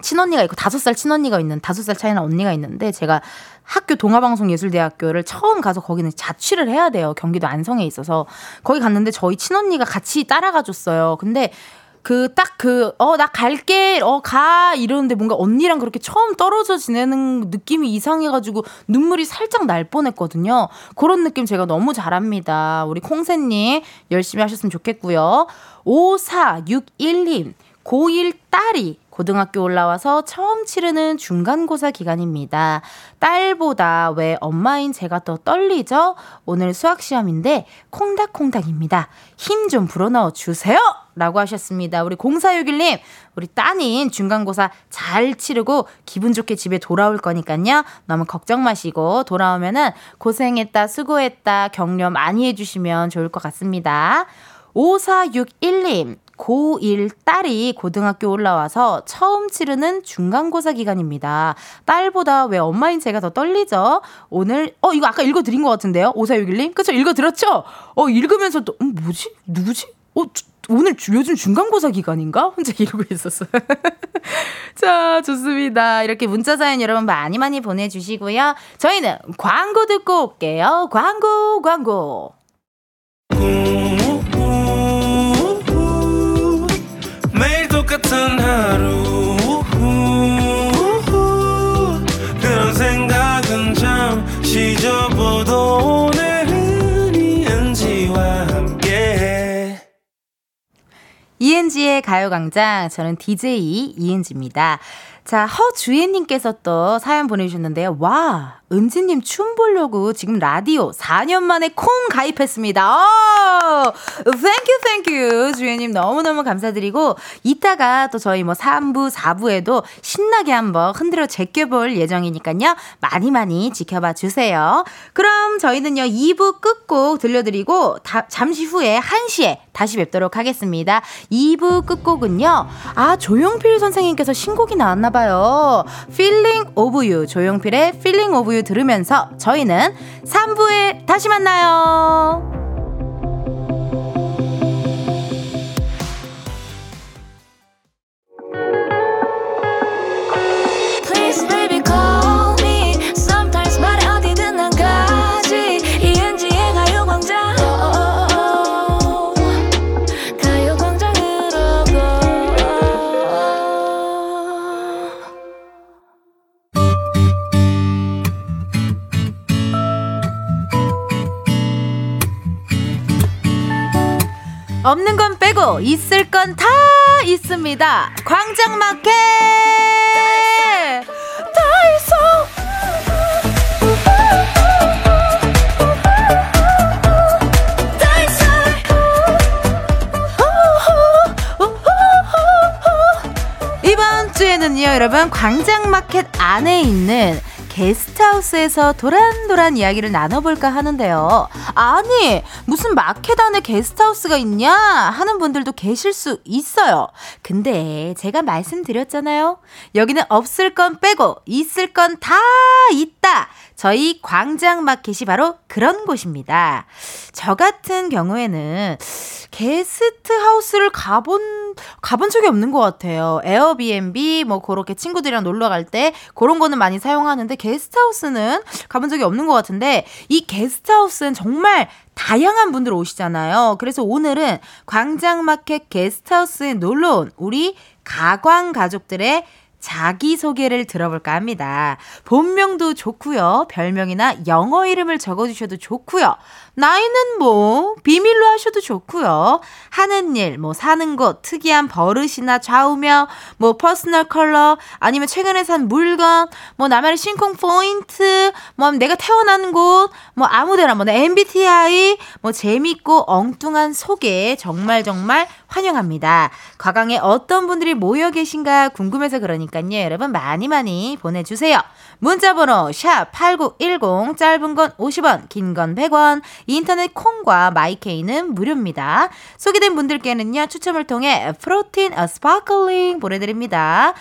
친언니가 있고 다섯 살 친언니가 있는 다섯 살 차이나 언니가 있는데 제가 학교 동아방송예술대학교를 처음 가서 거기는 자취를 해야 돼요. 경기도 안성에 있어서 거기 갔는데 저희 친언니가 같이 따라가 줬어요. 근데 그 딱 그, 어, 나 갈게, 어, 가, 이러는데 뭔가 언니랑 그렇게 처음 떨어져 지내는 느낌이 이상해가지고 눈물이 살짝 날 뻔했거든요. 그런 느낌 제가 너무 잘합니다. 우리 콩새님 열심히 하셨으면 좋겠고요. 5461님, 고1 딸이 고등학교 올라와서 처음 치르는 중간고사 기간입니다. 딸보다 왜 엄마인 제가 더 떨리죠? 오늘 수학시험인데 콩닥콩닥입니다. 힘 좀 불어넣어 주세요! 라고 하셨습니다. 우리 0461님, 우리 따님 중간고사 잘 치르고 기분 좋게 집에 돌아올 거니까요. 너무 걱정 마시고 돌아오면은 고생했다, 수고했다, 격려 많이 해주시면 좋을 것 같습니다. 5461님, 고1 딸이 고등학교 올라와서 처음 치르는 중간고사 기간입니다. 딸보다 왜 엄마인 제가 더 떨리죠? 오늘, 어, 이거 아까 읽어드린 것 같은데요? 5461님? 그쵸? 읽어드렸죠? 어, 읽으면서 또, 음, 뭐지? 누구지? 어, 오늘 요즘 중간고사 기간인가? 혼자 [laughs] 이러고 있었어요. [laughs] 자, 좋습니다. 이렇게 문자 사연 여러분 많이 많이 보내주시고요. 저희는 광고 듣고 올게요. 광고, 광고. 같은 하루 그런 생각은 잠시 접어도 오늘은 이은지와 함께 이은지의 가요광장 저는 DJ 이은지입니다. 자, 허주혜님께서 또 사연 보내주셨는데요. 와, 은지님 춤 보려고 지금 라디오 4년 만에 콩 가입했습니다. 오! Thank you, thank you. 주혜님 너무너무 감사드리고, 이따가 또 저희 뭐 3부, 4부에도 신나게 한번 흔들어 제껴볼 예정이니까요. 많이 많이 지켜봐 주세요. 그럼 저희는요, 2부 끝곡 들려드리고, 다, 잠시 후에 1시에 다시 뵙도록 하겠습니다. 2부 끝곡은요, 아, 조용필 선생님께서 신곡이 나왔나 봐요. Feeling of You. 조용필의 Feeling of You 들으면서 저희는 3부에 다시 만나요. 없는 건 빼고 있을 건 다 있습니다. 광장마켓! 다이소! 이번 주에는요, 여러분, 광장마켓 안에 있는 게스트하우스에서 도란도란 이야기를 나눠볼까 하는데요. 아니, 무슨 마켓 안에 게스트하우스가 있냐? 하는 분들도 계실 수 있어요. 근데 제가 말씀드렸잖아요. 여기는 없을 건 빼고 있을 건 다 있다. 저희 광장마켓이 바로 그런 곳입니다. 저 같은 경우에는 게스트 하우스를 가본 가본 적이 없는 것 같아요. 에어비앤비 뭐 그렇게 친구들이랑 놀러 갈 때 그런 거는 많이 사용하는데 게스트 하우스는 가본 적이 없는 것 같은데 이 게스트 하우스는 정말 다양한 분들 오시잖아요. 그래서 오늘은 광장마켓 게스트하우스에 놀러 온 우리 가광 가족들의 자기소개를 들어볼까 합니다. 본명도 좋고요. 별명이나 영어 이름을 적어주셔도 좋고요. 나이는 뭐 비밀로 하셔도 좋고요. 하는 일, 뭐 사는 곳, 특이한 버릇이나 좌우명, 뭐 personal color, 아니면 최근에 산 물건, 뭐 나만의 심쿵 포인트, 뭐 내가 태어난 곳, 뭐 아무데나 뭐 MBTI, 뭐 재밌고 엉뚱한 소개 정말 정말 환영합니다. 가광에 어떤 분들이 모여 계신가 궁금해서 그러니까요. 여러분 많이 많이 보내주세요. 문자번호 샵 8910 짧은 건 50원 긴 건 100원 인터넷 콩과 마이케이는 무료입니다. 소개된 분들께는요 추첨을 통해 프로틴 어, 스파클링 보내드립니다.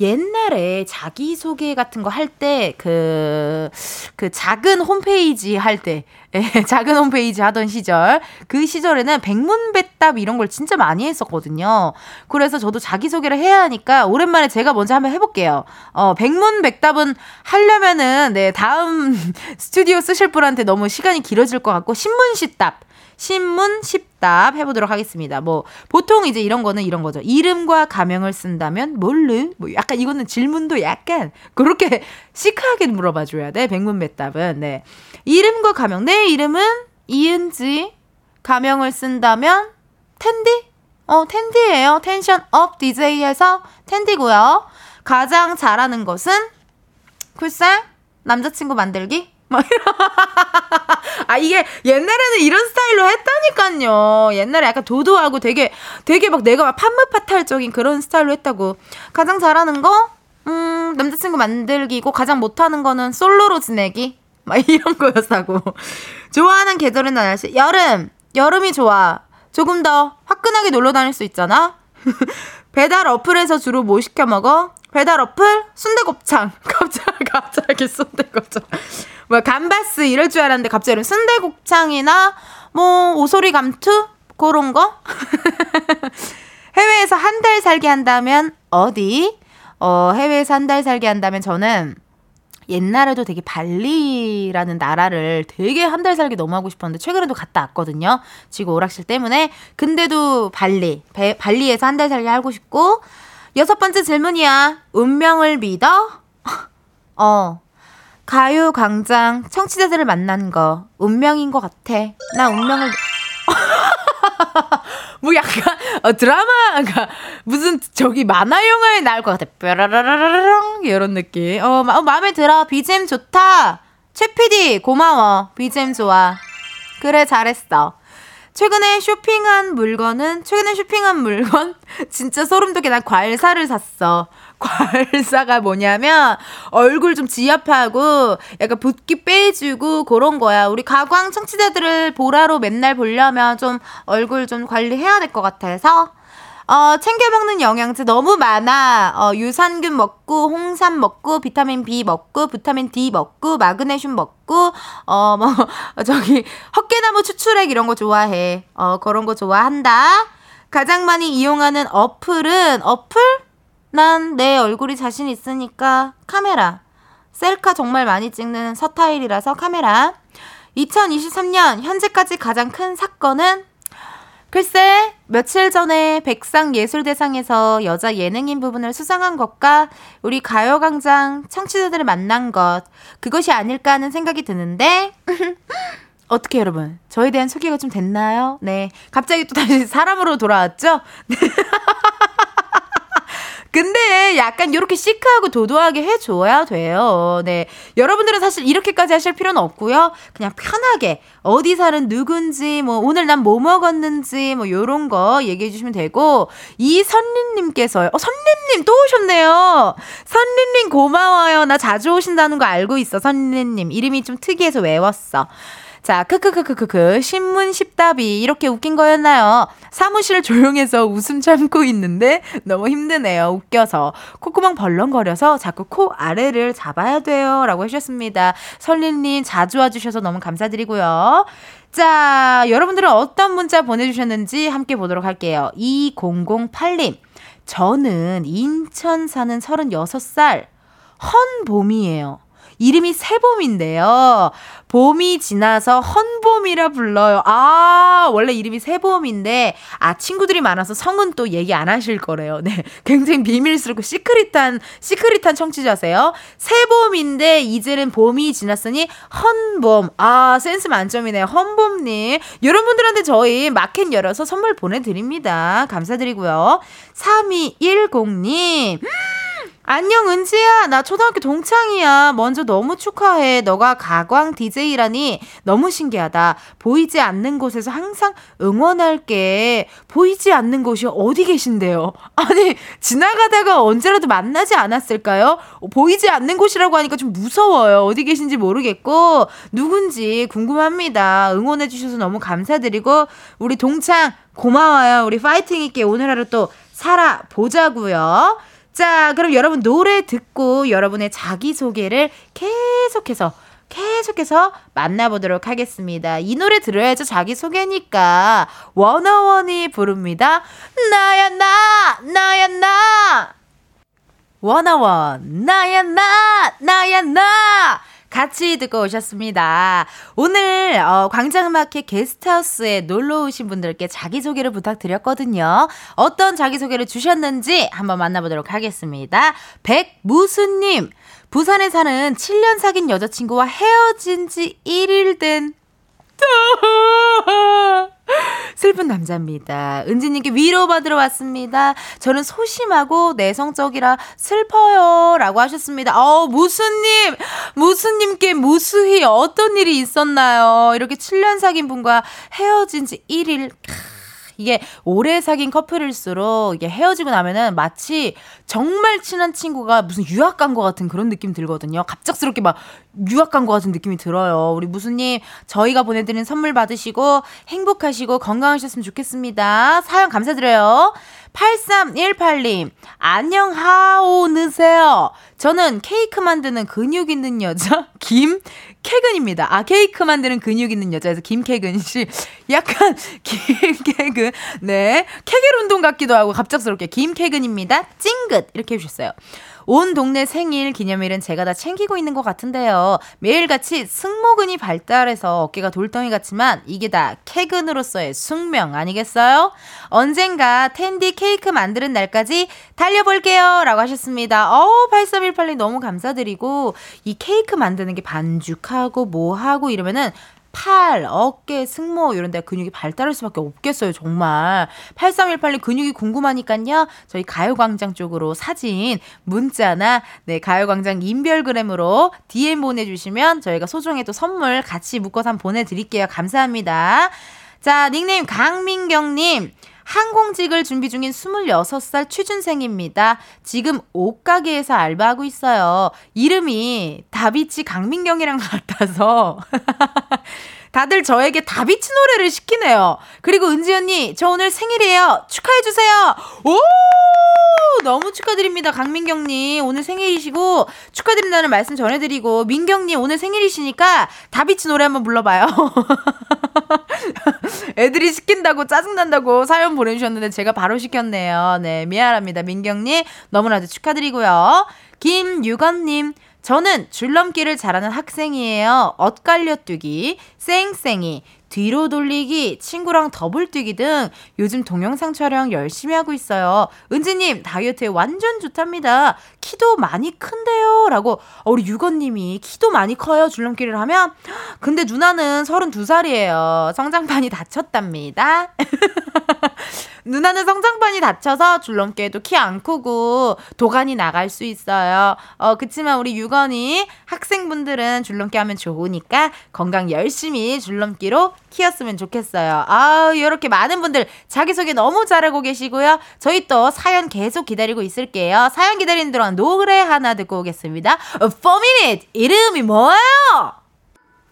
옛날에 자기소개 같은 거 할 때, 그, 그 작은 홈페이지 할 때, 예, [laughs] 작은 홈페이지 하던 시절, 그 시절에는 백문백답 이런 걸 진짜 많이 했었거든요. 그래서 저도 자기소개를 해야 하니까 오랜만에 제가 먼저 한번 해볼게요. 어, 백문백답은 하려면은, 네, 다음 [laughs] 스튜디오 쓰실 분한테 너무 시간이 길어질 것 같고, 신문시답. 신문 십답 해보도록 하겠습니다. 뭐 보통 이제 이런 거는 이런 거죠. 이름과 가명을 쓴다면 뭘로? 뭐 약간 이거는 질문도 약간 그렇게 [laughs] 시크하게 물어봐 줘야 돼. 백문백답은 네. 이름과 가명. 내 이름은 이은지. 가명을 쓴다면 텐디? 어 텐디예요. tension up DJ에서 텐디고요. 가장 잘하는 것은 글쎄 남자친구 만들기. 막 아, 이게 옛날에는 이런 스타일로 했다니까요. 옛날에 약간 도도하고 되게, 되게 막 내가 막 팜므파탈적인 그런 스타일로 했다고. 가장 잘하는 거? 음, 남자친구 만들기고 가장 못하는 거는 솔로로 지내기. 막 이런 거였다고. 좋아하는 계절은 날씨. 여름. 여름이 좋아. 조금 더 화끈하게 놀러 다닐 수 있잖아. [laughs] 배달 어플에서 주로 뭐 시켜 먹어? 배달 어플? 순대곱창. [laughs] 갑자기, [laughs] 갑자기 순대곱창. 뭐, 감바스 이럴 줄 알았는데 갑자기 순대곱창이나 뭐, 오소리 감투? 그런 거? [laughs] 해외에서 한 달 살게 한다면 어디? 어, 해외에서 한 달 살게 한다면 저는 옛날에도 되게 발리라는 나라를 되게 한 달 살기 너무 하고 싶었는데 최근에도 갔다 왔거든요. 지구 오락실 때문에. 근데도 발리, 배- 발리에서 한 달 살기 하고 싶고 여섯 번째 질문이야. 운명을 믿어? 어. 가요 광장 청취자들을 만난 거 운명인 것 같아. 나 운명을 [laughs] 뭐 약간 어, 드라마가 무슨 저기 만화 영화에 나올 것 같아. 뾰라라라라랑 이런 느낌. 어, 마, 어 마음에 들어. BGM 좋다. 최 PD 고마워. BGM 좋아. 그래 잘했어. 최근에 쇼핑한 물건은 최근에 쇼핑한 물건 진짜 소름 돋게 난 과일 사를 샀어. 과일사가 뭐냐면 얼굴 좀 지압하고 약간 붓기 빼주고 그런 거야. 우리 가광 청취자들을 보라로 맨날 보려면 좀 얼굴 좀 관리해야 될 것 같아서 어, 챙겨 먹는 영양제 너무 많아. 어, 유산균 먹고, 홍삼 먹고, 비타민 B 먹고, 비타민 D 먹고, 마그네슘 먹고, 어, 뭐, [laughs] 저기, 헛개나무 추출액 이런 거 좋아해. 어, 그런 거 좋아한다. 가장 많이 이용하는 어플은, 어플? 난 내 얼굴이 자신 있으니까 카메라. 셀카 정말 많이 찍는 서타일이라서 카메라. 2023년 현재까지 가장 큰 사건은 글쎄, 며칠 전에 백상예술대상에서 여자 예능인 부분을 수상한 것과 우리 가요광장 청취자들을 만난 것, 그것이 아닐까 하는 생각이 드는데, [laughs] 어떻게 여러분, 저에 대한 소개가 좀 됐나요? 네. 갑자기 또 다시 사람으로 돌아왔죠? [laughs] 네. 근데 약간 이렇게 시크하고 도도하게 해줘야 돼요. 네. 여러분들은 사실 이렇게까지 하실 필요는 없고요. 그냥 편하게 어디 사는 누군지, 뭐 오늘 난 뭐 먹었는지, 뭐 요런 거 얘기해 주시면 되고, 이선리님께서요. 어, 선리님 또 오셨네요. 선리님 고마워요. 나 자주 오신다는 거 알고 있어, 선리님. 이름이 좀 특이해서 외웠어. 자, 크크크크크크. 신문 십답이 이렇게 웃긴 거였나요? 사무실 조용해서 웃음 참고 있는데 너무 힘드네요. 웃겨서. 콧구멍 벌렁거려서 자꾸 코 아래를 잡아야 돼요. 라고 하셨습니다. 설리님 자주 와주셔서 너무 감사드리고요. 자, 여러분들은 어떤 문자 보내주셨는지 함께 보도록 할게요. 2008님. 저는 인천 사는 36살 헌봄이에요. 이름이 새봄인데요. 봄이 지나서 헌봄이라 불러요. 아, 원래 이름이 새봄인데, 아, 친구들이 많아서 성은 또 얘기 안 하실 거래요. 네. [laughs] 굉장히 비밀스럽고 시크릿한, 시크릿한 청취자세요. 새봄인데, 이제는 봄이 지났으니 헌봄. 아, 센스 만점이네요. 헌봄님. 여러분들한테 저희 마켓 열어서 선물 보내드립니다. 감사드리고요. 3210님. 안녕 은지야. 나 초등학교 동창이야. 먼저 너무 축하해. 너가 가광 DJ라니. 너무 신기하다. 보이지 않는 곳에서 항상 응원할게. 보이지 않는 곳이 어디 계신데요? [laughs] 아니 지나가다가 언제라도 만나지 않았을까요? 보이지 않는 곳이라고 하니까 좀 무서워요. 어디 계신지 모르겠고. 누군지 궁금합니다. 응원해 주셔서 너무 감사드리고. 우리 동창 고마워요. 우리 파이팅 있게 오늘 하루 또 살아보자고요 자, 그럼 여러분 노래 듣고 여러분의 자기소개를 계속해서 계속해서 만나보도록 하겠습니다. 이 노래 들어야죠. 자기소개니까. 워너원이 부릅니다. 나야, 나! 나야, 나! 워너원, 나야, 나! 나야, 나! 같이 듣고 오셨습니다. 오늘 어, 광장마켓 게스트하우스에 놀러 오신 분들께 자기소개를 부탁드렸거든요. 어떤 자기소개를 주셨는지 한번 만나보도록 하겠습니다. 백무수님, 부산에 사는 7년 사귄 여자친구와 헤어진 지 1일 된 [laughs] [laughs] 슬픈 남자입니다. 은지님께 위로받으러 왔습니다. 저는 소심하고 내성적이라 슬퍼요. 라고 하셨습니다. 어, 무수님! 무수님께 무수히 어떤 일이 있었나요? 이렇게 7년 사귄 분과 헤어진 지 1일. 이게 오래 사귄 커플일수록 이게 헤어지고 나면은 마치 정말 친한 친구가 무슨 유학 간 것 같은 그런 느낌 들거든요. 갑작스럽게 막 유학 간 것 같은 느낌이 들어요. 우리 무수님, 저희가 보내드린 선물 받으시고 행복하시고 건강하셨으면 좋겠습니다. 사연 감사드려요. 8318님, 안녕, 하오, 느세요. 저는 케이크 만드는 근육 있는 여자, [laughs] 김, 캐근입니다. 아, 케이크 만드는 근육 있는 여자에서 김캐근 씨. 약간, [laughs] 김캐근. 네. 케겔 운동 같기도 하고 갑작스럽게 김캐근입니다. 찡긋. 이렇게 해주셨어요. 온 동네 생일 기념일은 제가 다 챙기고 있는 것 같은데요. 매일같이 승모근이 발달해서 어깨가 돌덩이 같지만 이게 다 캐근으로서의 숙명 아니겠어요? 언젠가 텐디 케이크 만드는 날까지 달려볼게요. 라고 하셨습니다. 어우, 8318님 너무 감사드리고 이 케이크 만드는 게 반죽하고 뭐하고 이러면은 팔, 어깨, 승모 이런 데 근육이 발달할 수밖에 없겠어요, 정말. 8318님 근육이 궁금하니까요. 저희 가요광장 쪽으로 사진, 문자나 네, 가요광장 인별그램으로 DM 보내주시면 저희가 소정의 또 선물 같이 묶어서 한번 보내드릴게요. 감사합니다. 자, 닉네임 강민경님. 항공직을 준비 중인 26살 취준생입니다. 지금 옷가게에서 알바하고 있어요. 이름이 다비치 강민경이랑 [laughs] 같아서 다들 저에게 다비치 노래를 시키네요. 그리고 은지 언니, 저 오늘 생일이에요. 축하해주세요. 오! 너무 축하드립니다. 강민경님. 오늘 생일이시고, 축하드린다는 말씀 전해드리고, 민경님 오늘 생일이시니까 다비치 노래 한번 불러봐요. [laughs] 애들이 시킨다고 짜증난다고 사연 보내주셨는데 제가 바로 시켰네요. 네, 미안합니다. 민경님. 너무나도 축하드리고요. 김유건님. 저는 줄넘기를 잘하는 학생이에요. 엇갈려 뛰기, 쌩쌩이, 뒤로 돌리기, 친구랑 더블 뛰기 등 요즘 동영상 촬영 열심히 하고 있어요. 은지님, 다이어트에 완전 좋답니다. 키도 많이 큰데요. 라고, 어, 우리 유건님이 키도 많이 커요. 줄넘기를 하면. [gasps] 근데 누나는 32살이에요. 성장판이 닫혔답니다. [laughs] 누나는 성장판이 닫혀서 줄넘기에도 키 안 크고 도가니 나갈 수 있어요. 어, 그치만 우리 유건이 학생분들은 줄넘기 하면 좋으니까 건강 열심히 줄넘기로 키웠으면 좋겠어요. 아우, 이렇게 많은 분들 자기소개 너무 잘하고 계시고요. 저희 또 사연 계속 기다리고 있을게요. 사연 기다리는 동안 노래 하나 듣고 오겠습니다. 4minute! 이름이 뭐예요?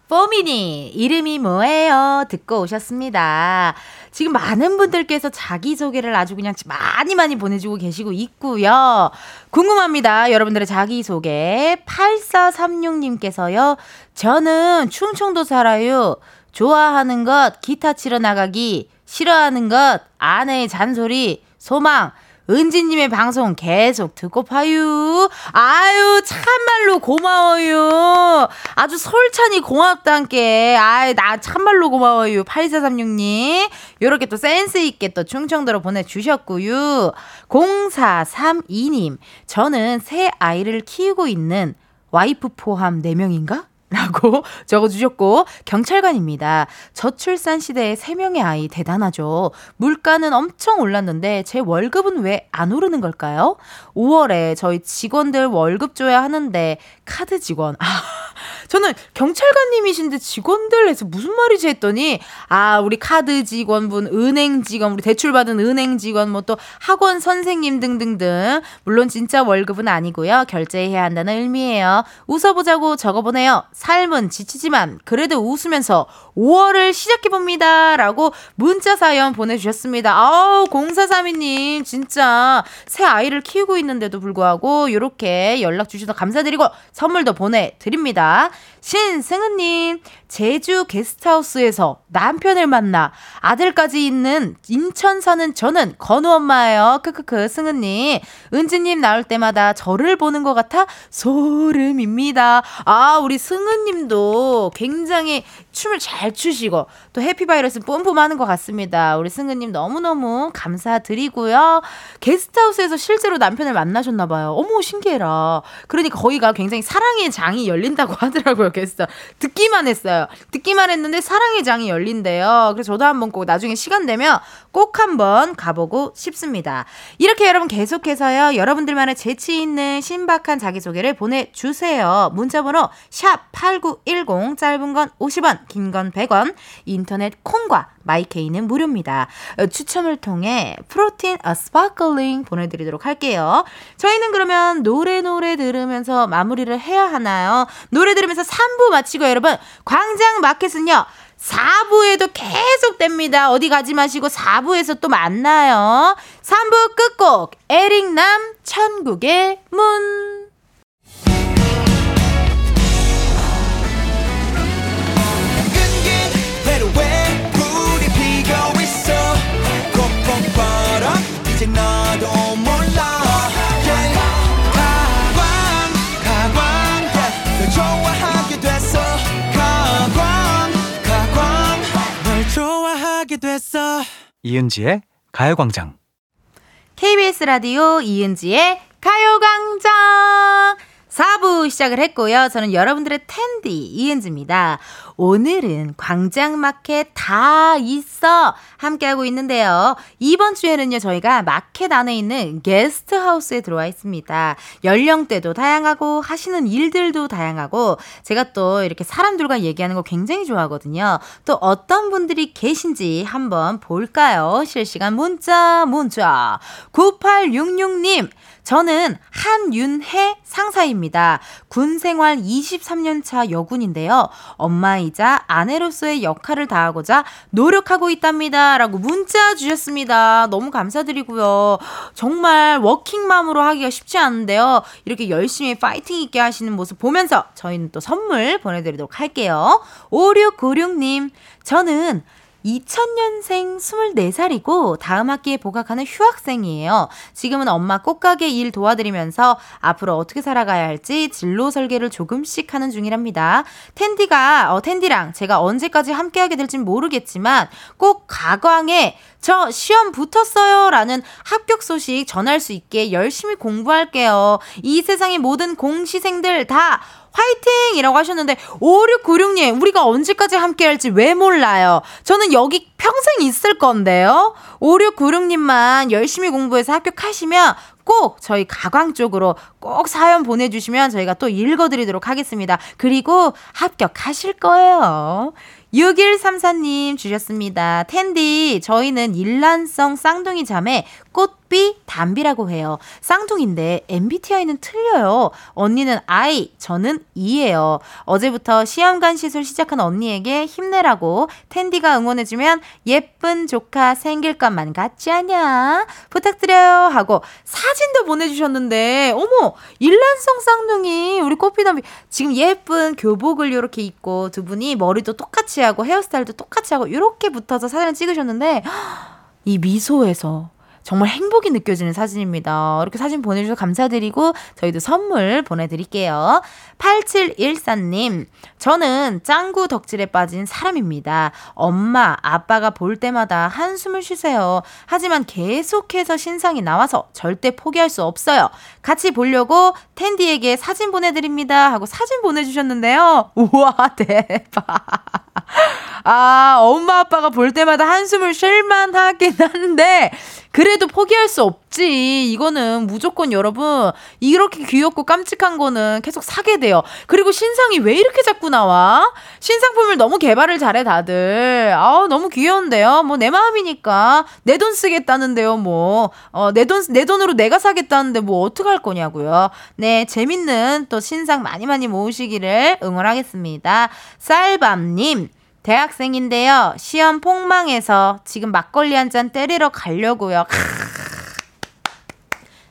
포미니 이름이 뭐예요? 듣고 오셨습니다. 지금 많은 분들께서 자기소개를 아주 그냥 많이 많이 보내주고 계시고 있고요. 궁금합니다. 여러분들의 자기소개. 8436님께서요. 저는 충청도 살아요. 좋아하는 것 기타 치러 나가기. 싫어하는 것 아내의 잔소리. 소망. 은지님의 방송 계속 듣고 파유. 아유, 참말로 고마워요. 아주 솔찬이 고맙단께. 아유, 나 참말로 고마워요. 8436님. 요렇게 또 센스있게 또 충청도로 보내주셨고요. 0432님. 저는 새 아이를 키우고 있는 와이프 포함 4명인가? 라고 [laughs] 적어주셨고, 경찰관입니다. 저출산 시대에 3명의 아이 대단하죠. 물가는 엄청 올랐는데 제 월급은 왜 안 오르는 걸까요? 5월에 저희 직원들 월급 줘야 하는데 카드 직원. 아, [laughs] 저는 경찰관님이신데 직원들 해서 무슨 말이지 했더니 아 우리 카드 직원분, 은행 직원, 우리 대출 받은 은행 직원, 뭐 또 학원 선생님 등등등 물론 진짜 월급은 아니고요 결제해야 한다는 의미예요. 웃어보자고 적어보네요. 삶은 지치지만 그래도 웃으면서 5월을 시작해 봅니다라고 문자 사연 보내주셨습니다. 아우 0432님 진짜 새 아이를 키우고 있는데도 불구하고 이렇게 연락 주셔서 감사드리고 선물도 보내드립니다. 신승은님, 제주 게스트하우스에서 남편을 만나 아들까지 있는 인천 사는 저는 건우 엄마예요. 크크크, 승은님. 은지님 나올 때마다 저를 보는 것 같아 소름입니다. 아, 우리 승은님도 굉장히 춤을 잘 추시고 또 해피바이러스 뿜뿜하는 것 같습니다. 우리 승은님 너무너무 감사드리고요. 게스트하우스에서 실제로 남편을 만나셨나봐요. 어머, 신기해라. 그러니까 거기가 굉장히 사랑의 장이 열린다고 [laughs] 하더라고요, 게스트. 듣기만 했어요. 듣기만 했는데 사랑의 장이 열린대요. 그래서 저도 한번 꼭 나중에 시간 되면 꼭 한번 가보고 싶습니다. 이렇게 여러분 계속해서요. 여러분들만의 재치 있는 신박한 자기소개를 보내주세요. 문자번호 샵 8910 짧은 건 50원 긴 건 100원 인터넷 콩과 마이케이는 무료입니다. 어, 추첨을 통해 프로틴 어, 스파클링 보내드리도록 할게요. 저희는 그러면 노래 노래 들으면서 마무리를 해야 하나요? 노래 들으면서 3부 마치고 여러분 광장 마켓은요. 4부에도 계속 됩니다. 어디 가지 마시고 4부에서 또 만나요. 3부 끝곡 에릭남 천국의 문 이은지의 가요광장. KBS 라디오 이은지의 가요광장 4부 시작을 했고요. 저는 여러분들의 텐디 이은지입니다. 오늘은 광장마켓 다 있어 함께하고 있는데요. 이번 주에는요, 저희가 마켓 안에 있는 게스트하우스에 들어와 있습니다. 연령대도 다양하고 하시는 일들도 다양하고 제가 또 이렇게 사람들과 얘기하는 거 굉장히 좋아하거든요. 또 어떤 분들이 계신지 한번 볼까요? 실시간 문자, 문자. 9866님. 저는 한윤혜 상사입니다. 군 생활 23년 차 여군인데요. 엄마이자 아내로서의 역할을 다하고자 노력하고 있답니다. 라고 문자 주셨습니다. 너무 감사드리고요. 정말 워킹맘으로 하기가 쉽지 않은데요. 이렇게 열심히 파이팅 있게 하시는 모습 보면서 저희는 또 선물 보내드리도록 할게요. 5696님, 저는 2000년생 24살이고 다음 학기에 복학하는 휴학생이에요. 지금은 엄마 꽃가게 일 도와드리면서 앞으로 어떻게 살아가야 할지 진로 설계를 조금씩 하는 중이랍니다. 텐디가 어 텐디랑 제가 언제까지 함께 하게 될진 모르겠지만 꼭 가광에 저 시험 붙었어요 라는 합격 소식 전할 수 있게 열심히 공부할게요. 이 세상의 모든 공시생들 다 화이팅! 이라고 하셨는데, 5696님, 우리가 언제까지 함께 할지 왜 몰라요? 저는 여기 평생 있을 건데요? 5696님만 열심히 공부해서 합격하시면 꼭 저희 가광 쪽으로 꼭 사연 보내주시면 저희가 또 읽어드리도록 하겠습니다. 그리고 합격하실 거예요. 6134님 주셨습니다. 텐디, 저희는 일란성 쌍둥이 자매 꽃비 담비라고 해요. 쌍둥이인데 MBTI는 틀려요. 언니는 I, 저는 E예요. 어제부터 시험관 시술 시작한 언니에게 힘내라고 텐디가 응원해주면 예쁜 조카 생길 것만 같지 않냐? 부탁드려요. 하고 사진도 보내주셨는데, 어머, 일란성 쌍둥이, 우리 꽃비 담비. 지금 예쁜 교복을 이렇게 입고 두 분이 머리도 똑같이 하고 헤어스타일도 똑같이 하고 이렇게 붙어서 사진을 찍으셨는데, 이 미소에서 정말 행복이 느껴지는 사진입니다. 이렇게 사진 보내주셔서 감사드리고 저희도 선물 보내드릴게요. 8714님, 저는 짱구 덕질에 빠진 사람입니다. 엄마, 아빠가 볼 때마다 한숨을 쉬세요. 하지만 계속해서 신상이 나와서 절대 포기할 수 없어요. 같이 보려고 텐디에게 사진 보내드립니다. 하고 사진 보내주셨는데요. 우와, 대박. [laughs] 아, 엄마, 아빠가 볼 때마다 한숨을 쉴만 하긴 한데, 그래도 포기할 수 없지. 이거는 무조건 여러분, 이렇게 귀엽고 깜찍한 거는 계속 사게 돼요. 그리고 신상이 왜 이렇게 자꾸 나와? 신상품을 너무 개발을 잘해, 다들. 아우, 너무 귀여운데요. 뭐, 내 마음이니까. 내 돈 쓰겠다는데요, 뭐. 어, 내 돈, 내 돈으로 내가 사겠다는데 뭐, 어떡할 거냐고요. 네, 재밌는 또 신상 많이 많이 모으시기를 응원하겠습니다. 쌀밤님. 대학생인데요. 시험 폭망해서 지금 막걸리 한 잔 때리러 가려고요.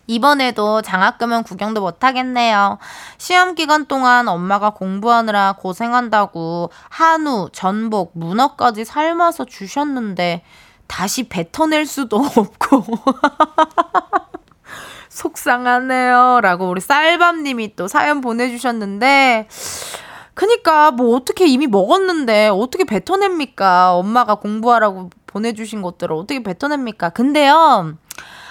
이번에도 장학금은 구경도 못하겠네요. 시험 기간 동안 엄마가 공부하느라 고생한다고 한우, 전복, 문어까지 삶아서 주셨는데 다시 뱉어낼 수도 [laughs] 없고 속상하네요. 라고 우리 쌀밤님이 또 사연 보내주셨는데 그니까 뭐 어떻게 이미 먹었는데 어떻게 뱉어냅니까? 엄마가 공부하라고 보내주신 것들을 어떻게 뱉어냅니까? 근데요.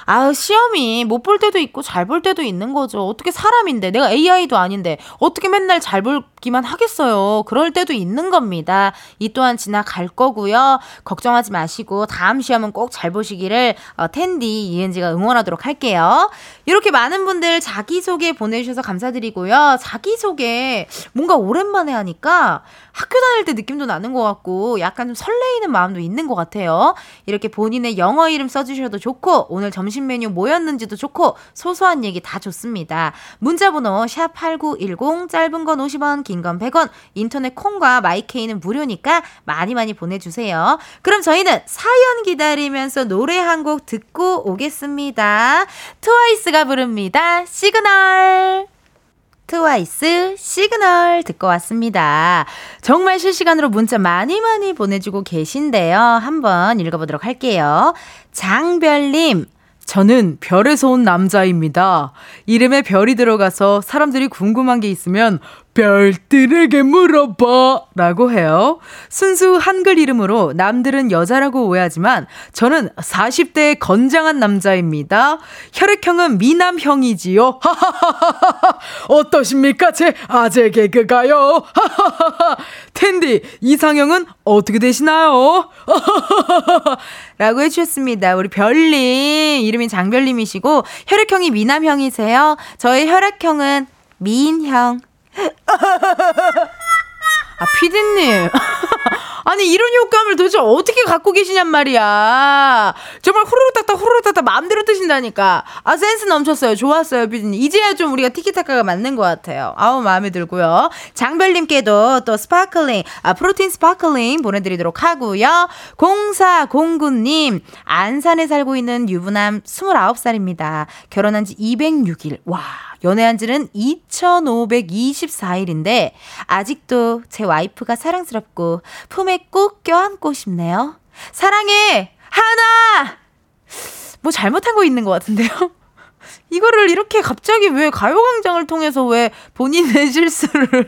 아, 시험이 못 볼 때도 있고 잘 볼 때도 있는 거죠. 어떻게 사람인데 내가 AI도 아닌데 어떻게 맨날 잘 볼 기만 하겠어요. 그럴 때도 있는 겁니다. 이 또한 지나갈 거고요. 걱정하지 마시고 다음 시험은 꼭 잘 보시기를 어, 텐디 이은지가 응원하도록 할게요. 이렇게 많은 분들 자기소개 보내주셔서 감사드리고요. 자기소개 뭔가 오랜만에 하니까 학교 다닐 때 느낌도 나는 것 같고 약간 좀 설레이는 마음도 있는 것 같아요. 이렇게 본인의 영어 이름 써주셔도 좋고 오늘 점심 메뉴 뭐였는지도 좋고 소소한 얘기 다 좋습니다. 문자번호 샵8910 짧은 건 50원 긴건 100원 인터넷 콩과 마이케이는 무료니까 많이 많이 보내주세요. 그럼 저희는 사연 기다리면서 노래 한 곡 듣고 오겠습니다. 트와이스가 부릅니다. 시그널 트와이스 시그널 듣고 왔습니다. 정말 실시간으로 문자 많이 많이 보내주고 계신데요. 한번 읽어보도록 할게요. 장별님, 저는 별에서 온 남자입니다. 이름에 별이 들어가서 사람들이 궁금한 게 있으면 별들에게 물어봐 라고 해요. 순수 한글 이름으로 남들은 여자라고 오해하지만 저는 40대의 건장한 남자입니다. 혈액형은 미남형이지요. 어떠십니까? 제 아재 개그가요. 텐디, 이상형은 어떻게 되시나요? 라고 해주셨습니다. 우리 별님, 이름이 장별님이시고, 혈액형이 미남형이세요. 저의 혈액형은 미인형. [laughs] 아, 피디님. [laughs] 아니, 이런 효과음을 도대체 어떻게 갖고 계시냔 말이야. 정말 후루룩 딱딱 후루룩 딱딱 마음대로 트신다니까. 아, 센스 넘쳤어요. 좋았어요, 피디님. 이제야 좀 우리가 티키타카가 맞는 것 같아요. 아우, 마음에 들고요. 장별님께도 또 스파클링, 아, 프로틴 스파클링 보내드리도록 하고요. 0409님, 안산에 살고 있는 유부남 29살입니다. 결혼한 지 206일. 와, 연애한 지는 2524일인데 아직도 제 와이프가 사랑스럽고 품에 꼭 껴안고 싶네요. 사랑해! 하나! 뭐 잘못한 거 있는 것 같은데요? [laughs] 이거를 이렇게 갑자기 왜 가요광장을 통해서 왜 본인의 실수를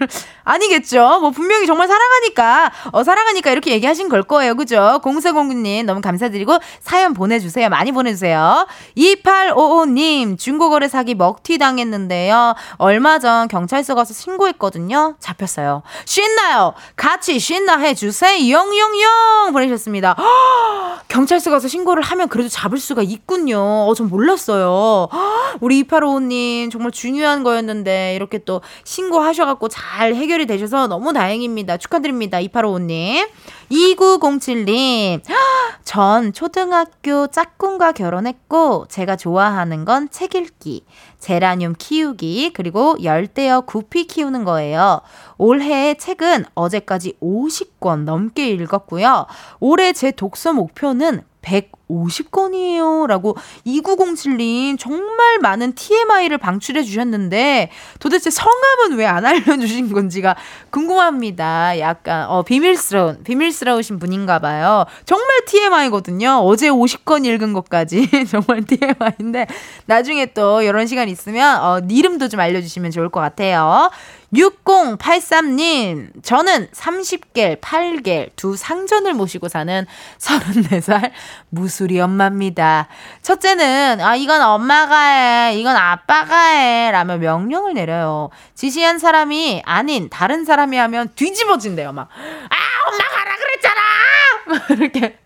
아니겠죠? 뭐 분명히 정말 사랑하니까 어 사랑하니까 이렇게 얘기하신 걸 거예요, 그죠? 공사공구님 너무 감사드리고 사연 보내주세요, 많이 보내주세요. 2855님 중고거래 사기 먹튀 당했는데요. 얼마 전 경찰서 가서 신고했거든요. 잡혔어요. 신나요. 같이 신나 해주세요. 영영영 보내셨습니다. 허, [gasps] 경찰서 가서 신고를 하면 그래도 잡을 수가 있군요. 어, 전 몰랐어요. 허, [gasps] 우리 2855님 정말 중요한 거였는데 이렇게 또 신고하셔갖고 잘 해결 이 되셔서 너무 다행입니다. 축하드립니다. 2855님. 2907님. [gasps] 전 초등학교 짝꿍과 결혼했고 제가 좋아하는 건 책 읽기, 제라늄 키우기, 그리고 열대어 구피 키우는 거예요. 올해 책은 어제까지 50권 넘게 읽었고요. 올해 제 독서 목표는 150건이에요. 라고 2907님 정말 많은 TMI를 방출해 주셨는데 도대체 성함은 왜 안 알려주신 건지가 궁금합니다. 약간 어, 비밀스러운 비밀스러우신 분인가 봐요. 정말 TMI거든요. 어제 50건 읽은 것까지 [laughs] 정말 TMI인데 나중에 또 이런 시간 있으면 어, 이름도 좀 알려주시면 좋을 것 같아요. 6083님, 저는 30개, 8개, 두 상전을 모시고 사는 34살 무 수리 엄마입니다. 첫째는, 아, 이건 엄마가 해, 이건 아빠가 해, 라며 명령을 내려요. 지시한 사람이 아닌 다른 사람이 하면 뒤집어진대요, 막. 아, 엄마가 하라 그랬잖아! [laughs] 이렇게.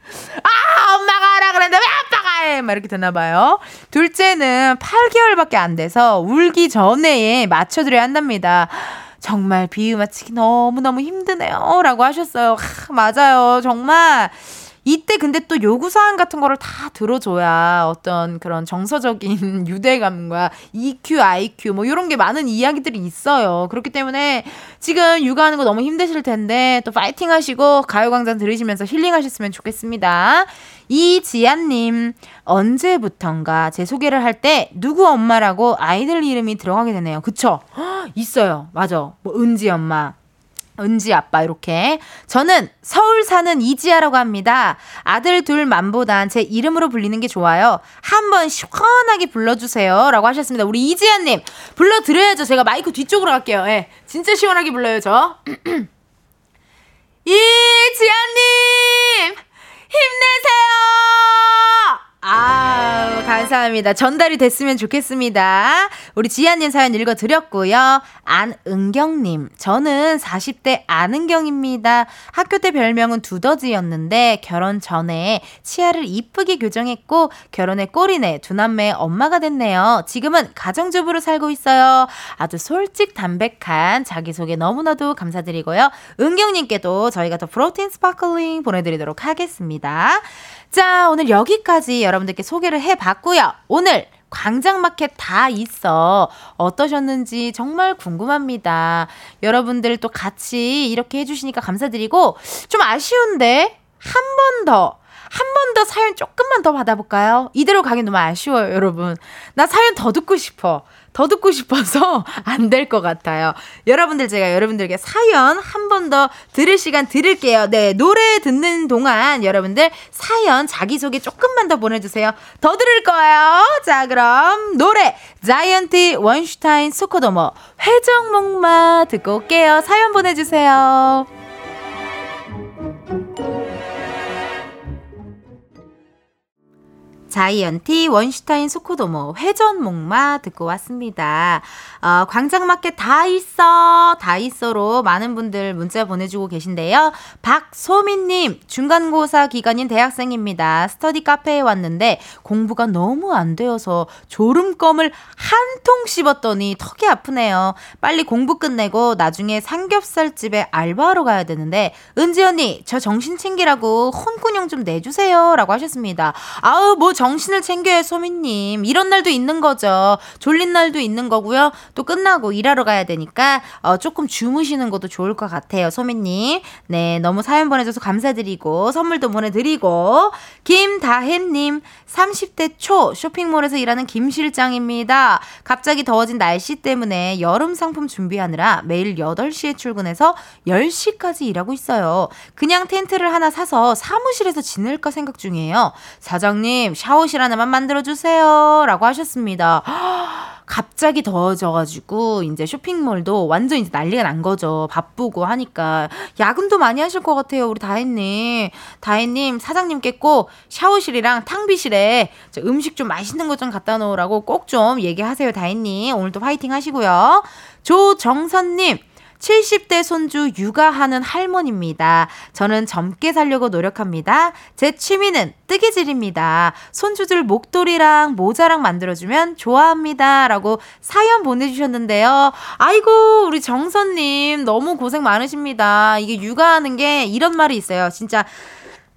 아, 엄마가 하라 그랬는데 왜 아빠가 해! 막 이렇게 되나 봐요. 둘째는 8개월밖에 안 돼서 울기 전에 맞춰드려야 한답니다. 정말 비유 맞히기 너무너무 힘드네요. 라고 하셨어요. 하, 맞아요. 정말. 이때 근데 또 요구사항 같은 거를 다 들어줘야 어떤 그런 정서적인 [laughs] 유대감과 EQ, IQ 뭐 이런 게 많은 이야기들이 있어요. 그렇기 때문에 지금 육아하는 거 너무 힘드실 텐데 또 파이팅 하시고 가요광장 들으시면서 힐링하셨으면 좋겠습니다. 이지안님, 언제부턴가 제 소개를 할 때 누구 엄마라고 아이들 이름이 들어가게 되네요. 그쵸? 헉, [gasps] 있어요. 맞아. 뭐 은지 엄마, 은지 아빠 이렇게 저는 서울 사는 이지아라고 합니다. 아들 둘 맘보단 제 이름으로 불리는 게 좋아요. 한번 시원하게 불러주세요라고 하셨습니다. 우리 이지아님 불러드려야죠. 제가 마이크 뒤쪽으로 갈게요. 예, 진짜 시원하게 불러요 저. [clears throat] 이지아님 힘내세요. 아, 감사합니다. 전달이 됐으면 좋겠습니다. 우리 지아님 사연 읽어드렸고요. 안은경님, 저는 40대 안은경입니다. 학교 때 별명은 두더지였는데 결혼 전에 치아를 이쁘게 교정했고 결혼에 꼴이네 두 남매의 엄마가 됐네요. 지금은 가정주부로 살고 있어요. 아주 솔직 담백한 자기소개 너무나도 감사드리고요. 은경님께도 저희가 더 프로틴 스파클링 보내드리도록 하겠습니다. 자, 오늘 여기까지 여러분들께 소개를 해봤고요. 오늘 광장마켓 다 있어. 어떠셨는지 정말 궁금합니다. 여러분들 또 같이 이렇게 해주시니까 감사드리고, 좀 아쉬운데, 한 번 더, 한 번 더 사연 조금만 더 받아볼까요? 이대로 가긴 너무 아쉬워요, 여러분. 나 사연 더 듣고 싶어. 더 듣고 싶어서 [laughs] 안 될 것 같아요. 여러분들 제가 여러분들에게 사연 한 번 더 들을 시간 드릴게요. 네, 노래 듣는 동안 여러분들 사연 자기소개 조금만 더 보내주세요. 더 들을 거예요. 자, 그럼 노래 자이언티 원슈타인 소코도모 회전목마 듣고 올게요. 사연 보내주세요. 자이언티 원슈타인 소코도모 회전목마 듣고 왔습니다. 어, 광장마켓 다 있어 다 있어로 많은 분들 문자 보내주고 계신데요. 박소민님 중간고사 기간인 대학생입니다. 스터디 카페에 왔는데 공부가 너무 안 되어서 졸음껌을 한 통 씹었더니 턱이 아프네요. 빨리 공부 끝내고 나중에 삼겹살집에 알바하러 가야 되는데 은지 언니 저 정신 챙기라고 혼꾸녕 좀 내주세요 라고 하셨습니다. 아우 뭐 정신을 챙겨요, 소민님. 이런 날도 있는 거죠. 졸린 날도 있는 거고요. 또 끝나고 일하러 가야 되니까 어, 조금 주무시는 것도 좋을 것 같아요, 소민님. 네, 너무 사연 보내줘서 감사드리고 선물도 보내드리고 김다혜님 30대 초 쇼핑몰에서 일하는 김 실장입니다. 갑자기 더워진 날씨 때문에 여름 상품 준비하느라 매일 8시에 출근해서 10시까지 일하고 있어요. 그냥 텐트를 하나 사서 사무실에서 지낼까 생각 중이에요. 사장님, 샤 워실 하나만 만들어주세요. 라고 하셨습니다. [gasps] 갑자기 더워져가지고 이제 쇼핑몰도 완전 이제 난리가 난 거죠. 바쁘고 하니까 야근도 많이 하실 것 같아요. 우리 다혜님, 다혜님 사장님께 꼭 샤워실이랑 탕비실에 저 음식 좀 맛있는 것 좀 갖다 놓으라고 꼭 좀 얘기하세요. 다혜님 오늘도 화이팅 하시고요. 조정선님. 70대 손주 육아하는 할머니입니다. 저는 젊게 살려고 노력합니다. 제 취미는 뜨개질입니다. 손주들 목도리랑 모자랑 만들어주면 좋아합니다. 라고 사연 보내주셨는데요. 아이고, 우리 정선님, 너무 고생 많으십니다. 이게 육아하는 게 이런 말이 있어요. 진짜.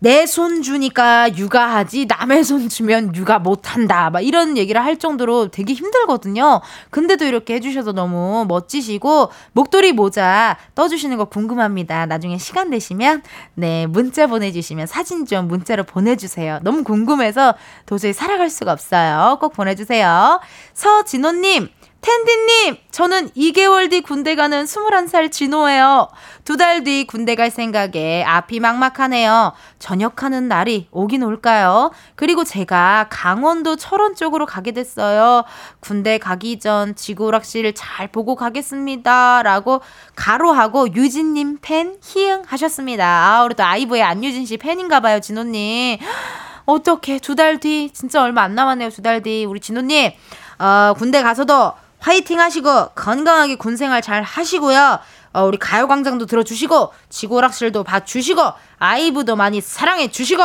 내 손 주니까 육아하지 남의 손 주면 육아 못한다 막 이런 얘기를 할 정도로 되게 힘들거든요. 근데도 이렇게 해주셔서 너무 멋지시고 목도리 모자 떠주시는 거 궁금합니다. 나중에 시간 되시면 네 문자 보내주시면 사진 좀 문자로 보내주세요. 너무 궁금해서 도저히 살아갈 수가 없어요. 꼭 보내주세요. 서진호님 텐디님, 저는 2개월 뒤 군대 가는 21살 진호예요. 두 달 뒤 군대 갈 생각에 앞이 막막하네요. 전역하는 날이 오긴 올까요? 그리고 제가 강원도 철원 쪽으로 가게 됐어요. 군대 가기 전 지구락실 잘 보고 가겠습니다. 라고 가로하고 유진님 팬 희응 하셨습니다. 아, 우리 또 아이브의 안유진 씨 팬인가 봐요, 진호님. [gasps] 어떻게 두 달 뒤, 진짜 얼마 안 남았네요, 두 달 뒤. 우리 진호님, 어, 군대 가서도 화이팅 하시고 건강하게 군 생활 잘 하시고요. 어, 우리 가요광장도 들어주시고 지고락실도 봐주시고 아이브도 많이 사랑해 주시고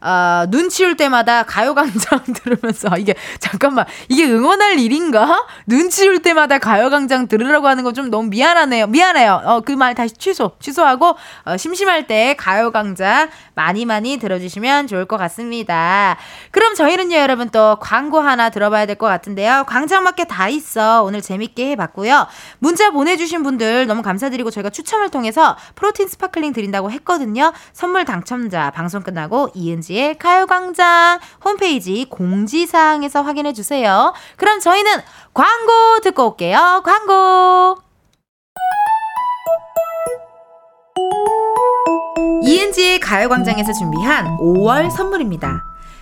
어, 눈 치울 때마다 가요광장 [laughs] 들으면서 이게 잠깐만 이게 응원할 일인가? 눈 치울 때마다 가요광장 들으라고 하는 건 좀 너무 미안하네요. 미안해요. 어, 그 말 다시 취소 취소하고 어, 심심할 때 가요광장 많이 많이 들어주시면 좋을 것 같습니다. 그럼 저희는요 여러분 또 광고 하나 들어봐야 될 것 같은데요. 광장마켓 다 있어 오늘 재밌게 해봤고요. 문자 보내주신 분들 너무 감사드리고 저희가 추첨을 통해서 프로틴 스파클링 드린다고 했거든요. 선물 당첨자 방송 끝나고 이은지 이은지의 가요광장 홈페이지 공지사항에서 확인해 주세요. 그럼 저희는 광고 듣고 올게요. 광고! 이은지의 가요광장에서 준비한 5월 선물입니다.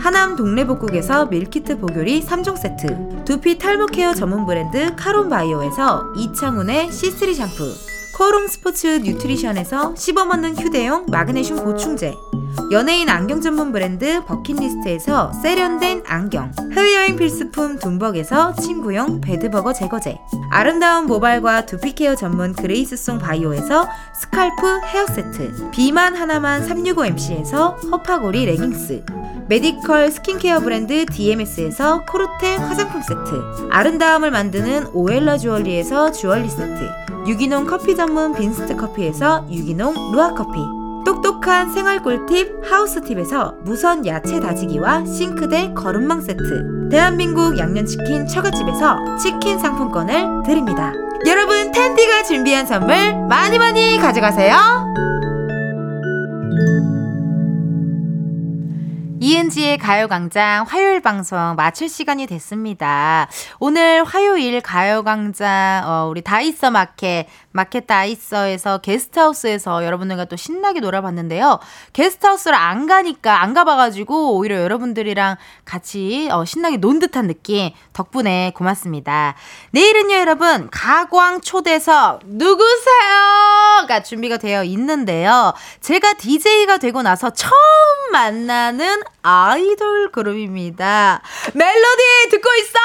하남 동래복국에서 밀키트 복요리 3종 세트 두피 탈모 케어 전문 브랜드 카론바이오에서 이창훈의 C3 샴푸 코롱 스포츠 뉴트리션에서 씹어먹는 휴대용 마그네슘 보충제. 연예인 안경 전문 브랜드 버킷리스트에서 세련된 안경. 해외여행 필수품 둠벅에서 침구용 bedbug 제거제. 아름다운 모발과 두피 케어 전문 그레이스송 바이오에서 scalp 헤어 세트. 비만 하나만 365MC에서 허파고리 레깅스. 메디컬 스킨케어 브랜드 DMS에서 코르테 화장품 세트. 아름다움을 만드는 오엘라 주얼리에서 주얼리 세트 유기농 커피 전문 빈스트 커피에서 유기농 루아 커피. 똑똑한 생활 꿀팁 하우스팁에서 무선 야채 다지기와 싱크대 거름망 세트. 대한민국 양념치킨 처갓집에서 치킨 상품권을 드립니다. 여러분 텐디가 준비한 선물 많이 많이 가져가세요. 이은지의 가요광장 화요일 방송 마칠 시간이 됐습니다. 오늘 화요일 가요광장, 어, 우리 다이서 마켓, 마켓 다이서에서 게스트하우스에서 여러분들과 또 신나게 놀아봤는데요. 게스트하우스를 안 가니까, 안 가봐가지고 오히려 여러분들이랑 같이 어, 신나게 논 듯한 느낌 덕분에 고맙습니다. 내일은요, 여러분, 가광 초대석 누구세요?가 준비가 되어 있는데요. 제가 DJ가 되고 나서 처음 만나는 아이돌 그룹입니다. 멜로디 듣고 있어?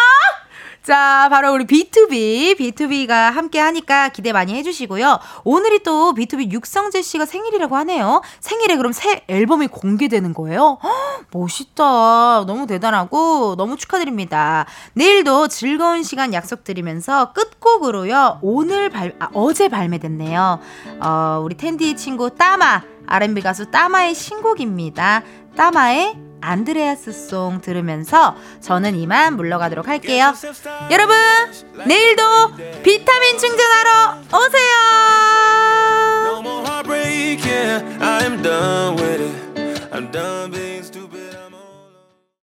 자, 바로 우리 B2B, B2B가 함께 하니까 기대 많이 해주시고요. 오늘이 또 B2B 육성재 씨가 생일이라고 하네요. 생일에 그럼 새 앨범이 공개되는 거예요? 헉, 멋있다. 너무 대단하고 너무 축하드립니다. 내일도 즐거운 시간 약속드리면서 끝곡으로요. 오늘 발, 아, 어제 발매됐네요. 어, 우리 텐디 친구 따마, R&B 가수 따마의 신곡입니다. 따마의 안드레아스 송 들으면서 저는 이만 물러가도록 할게요. 여러분, 내일도 비타민 충전하러 오세요!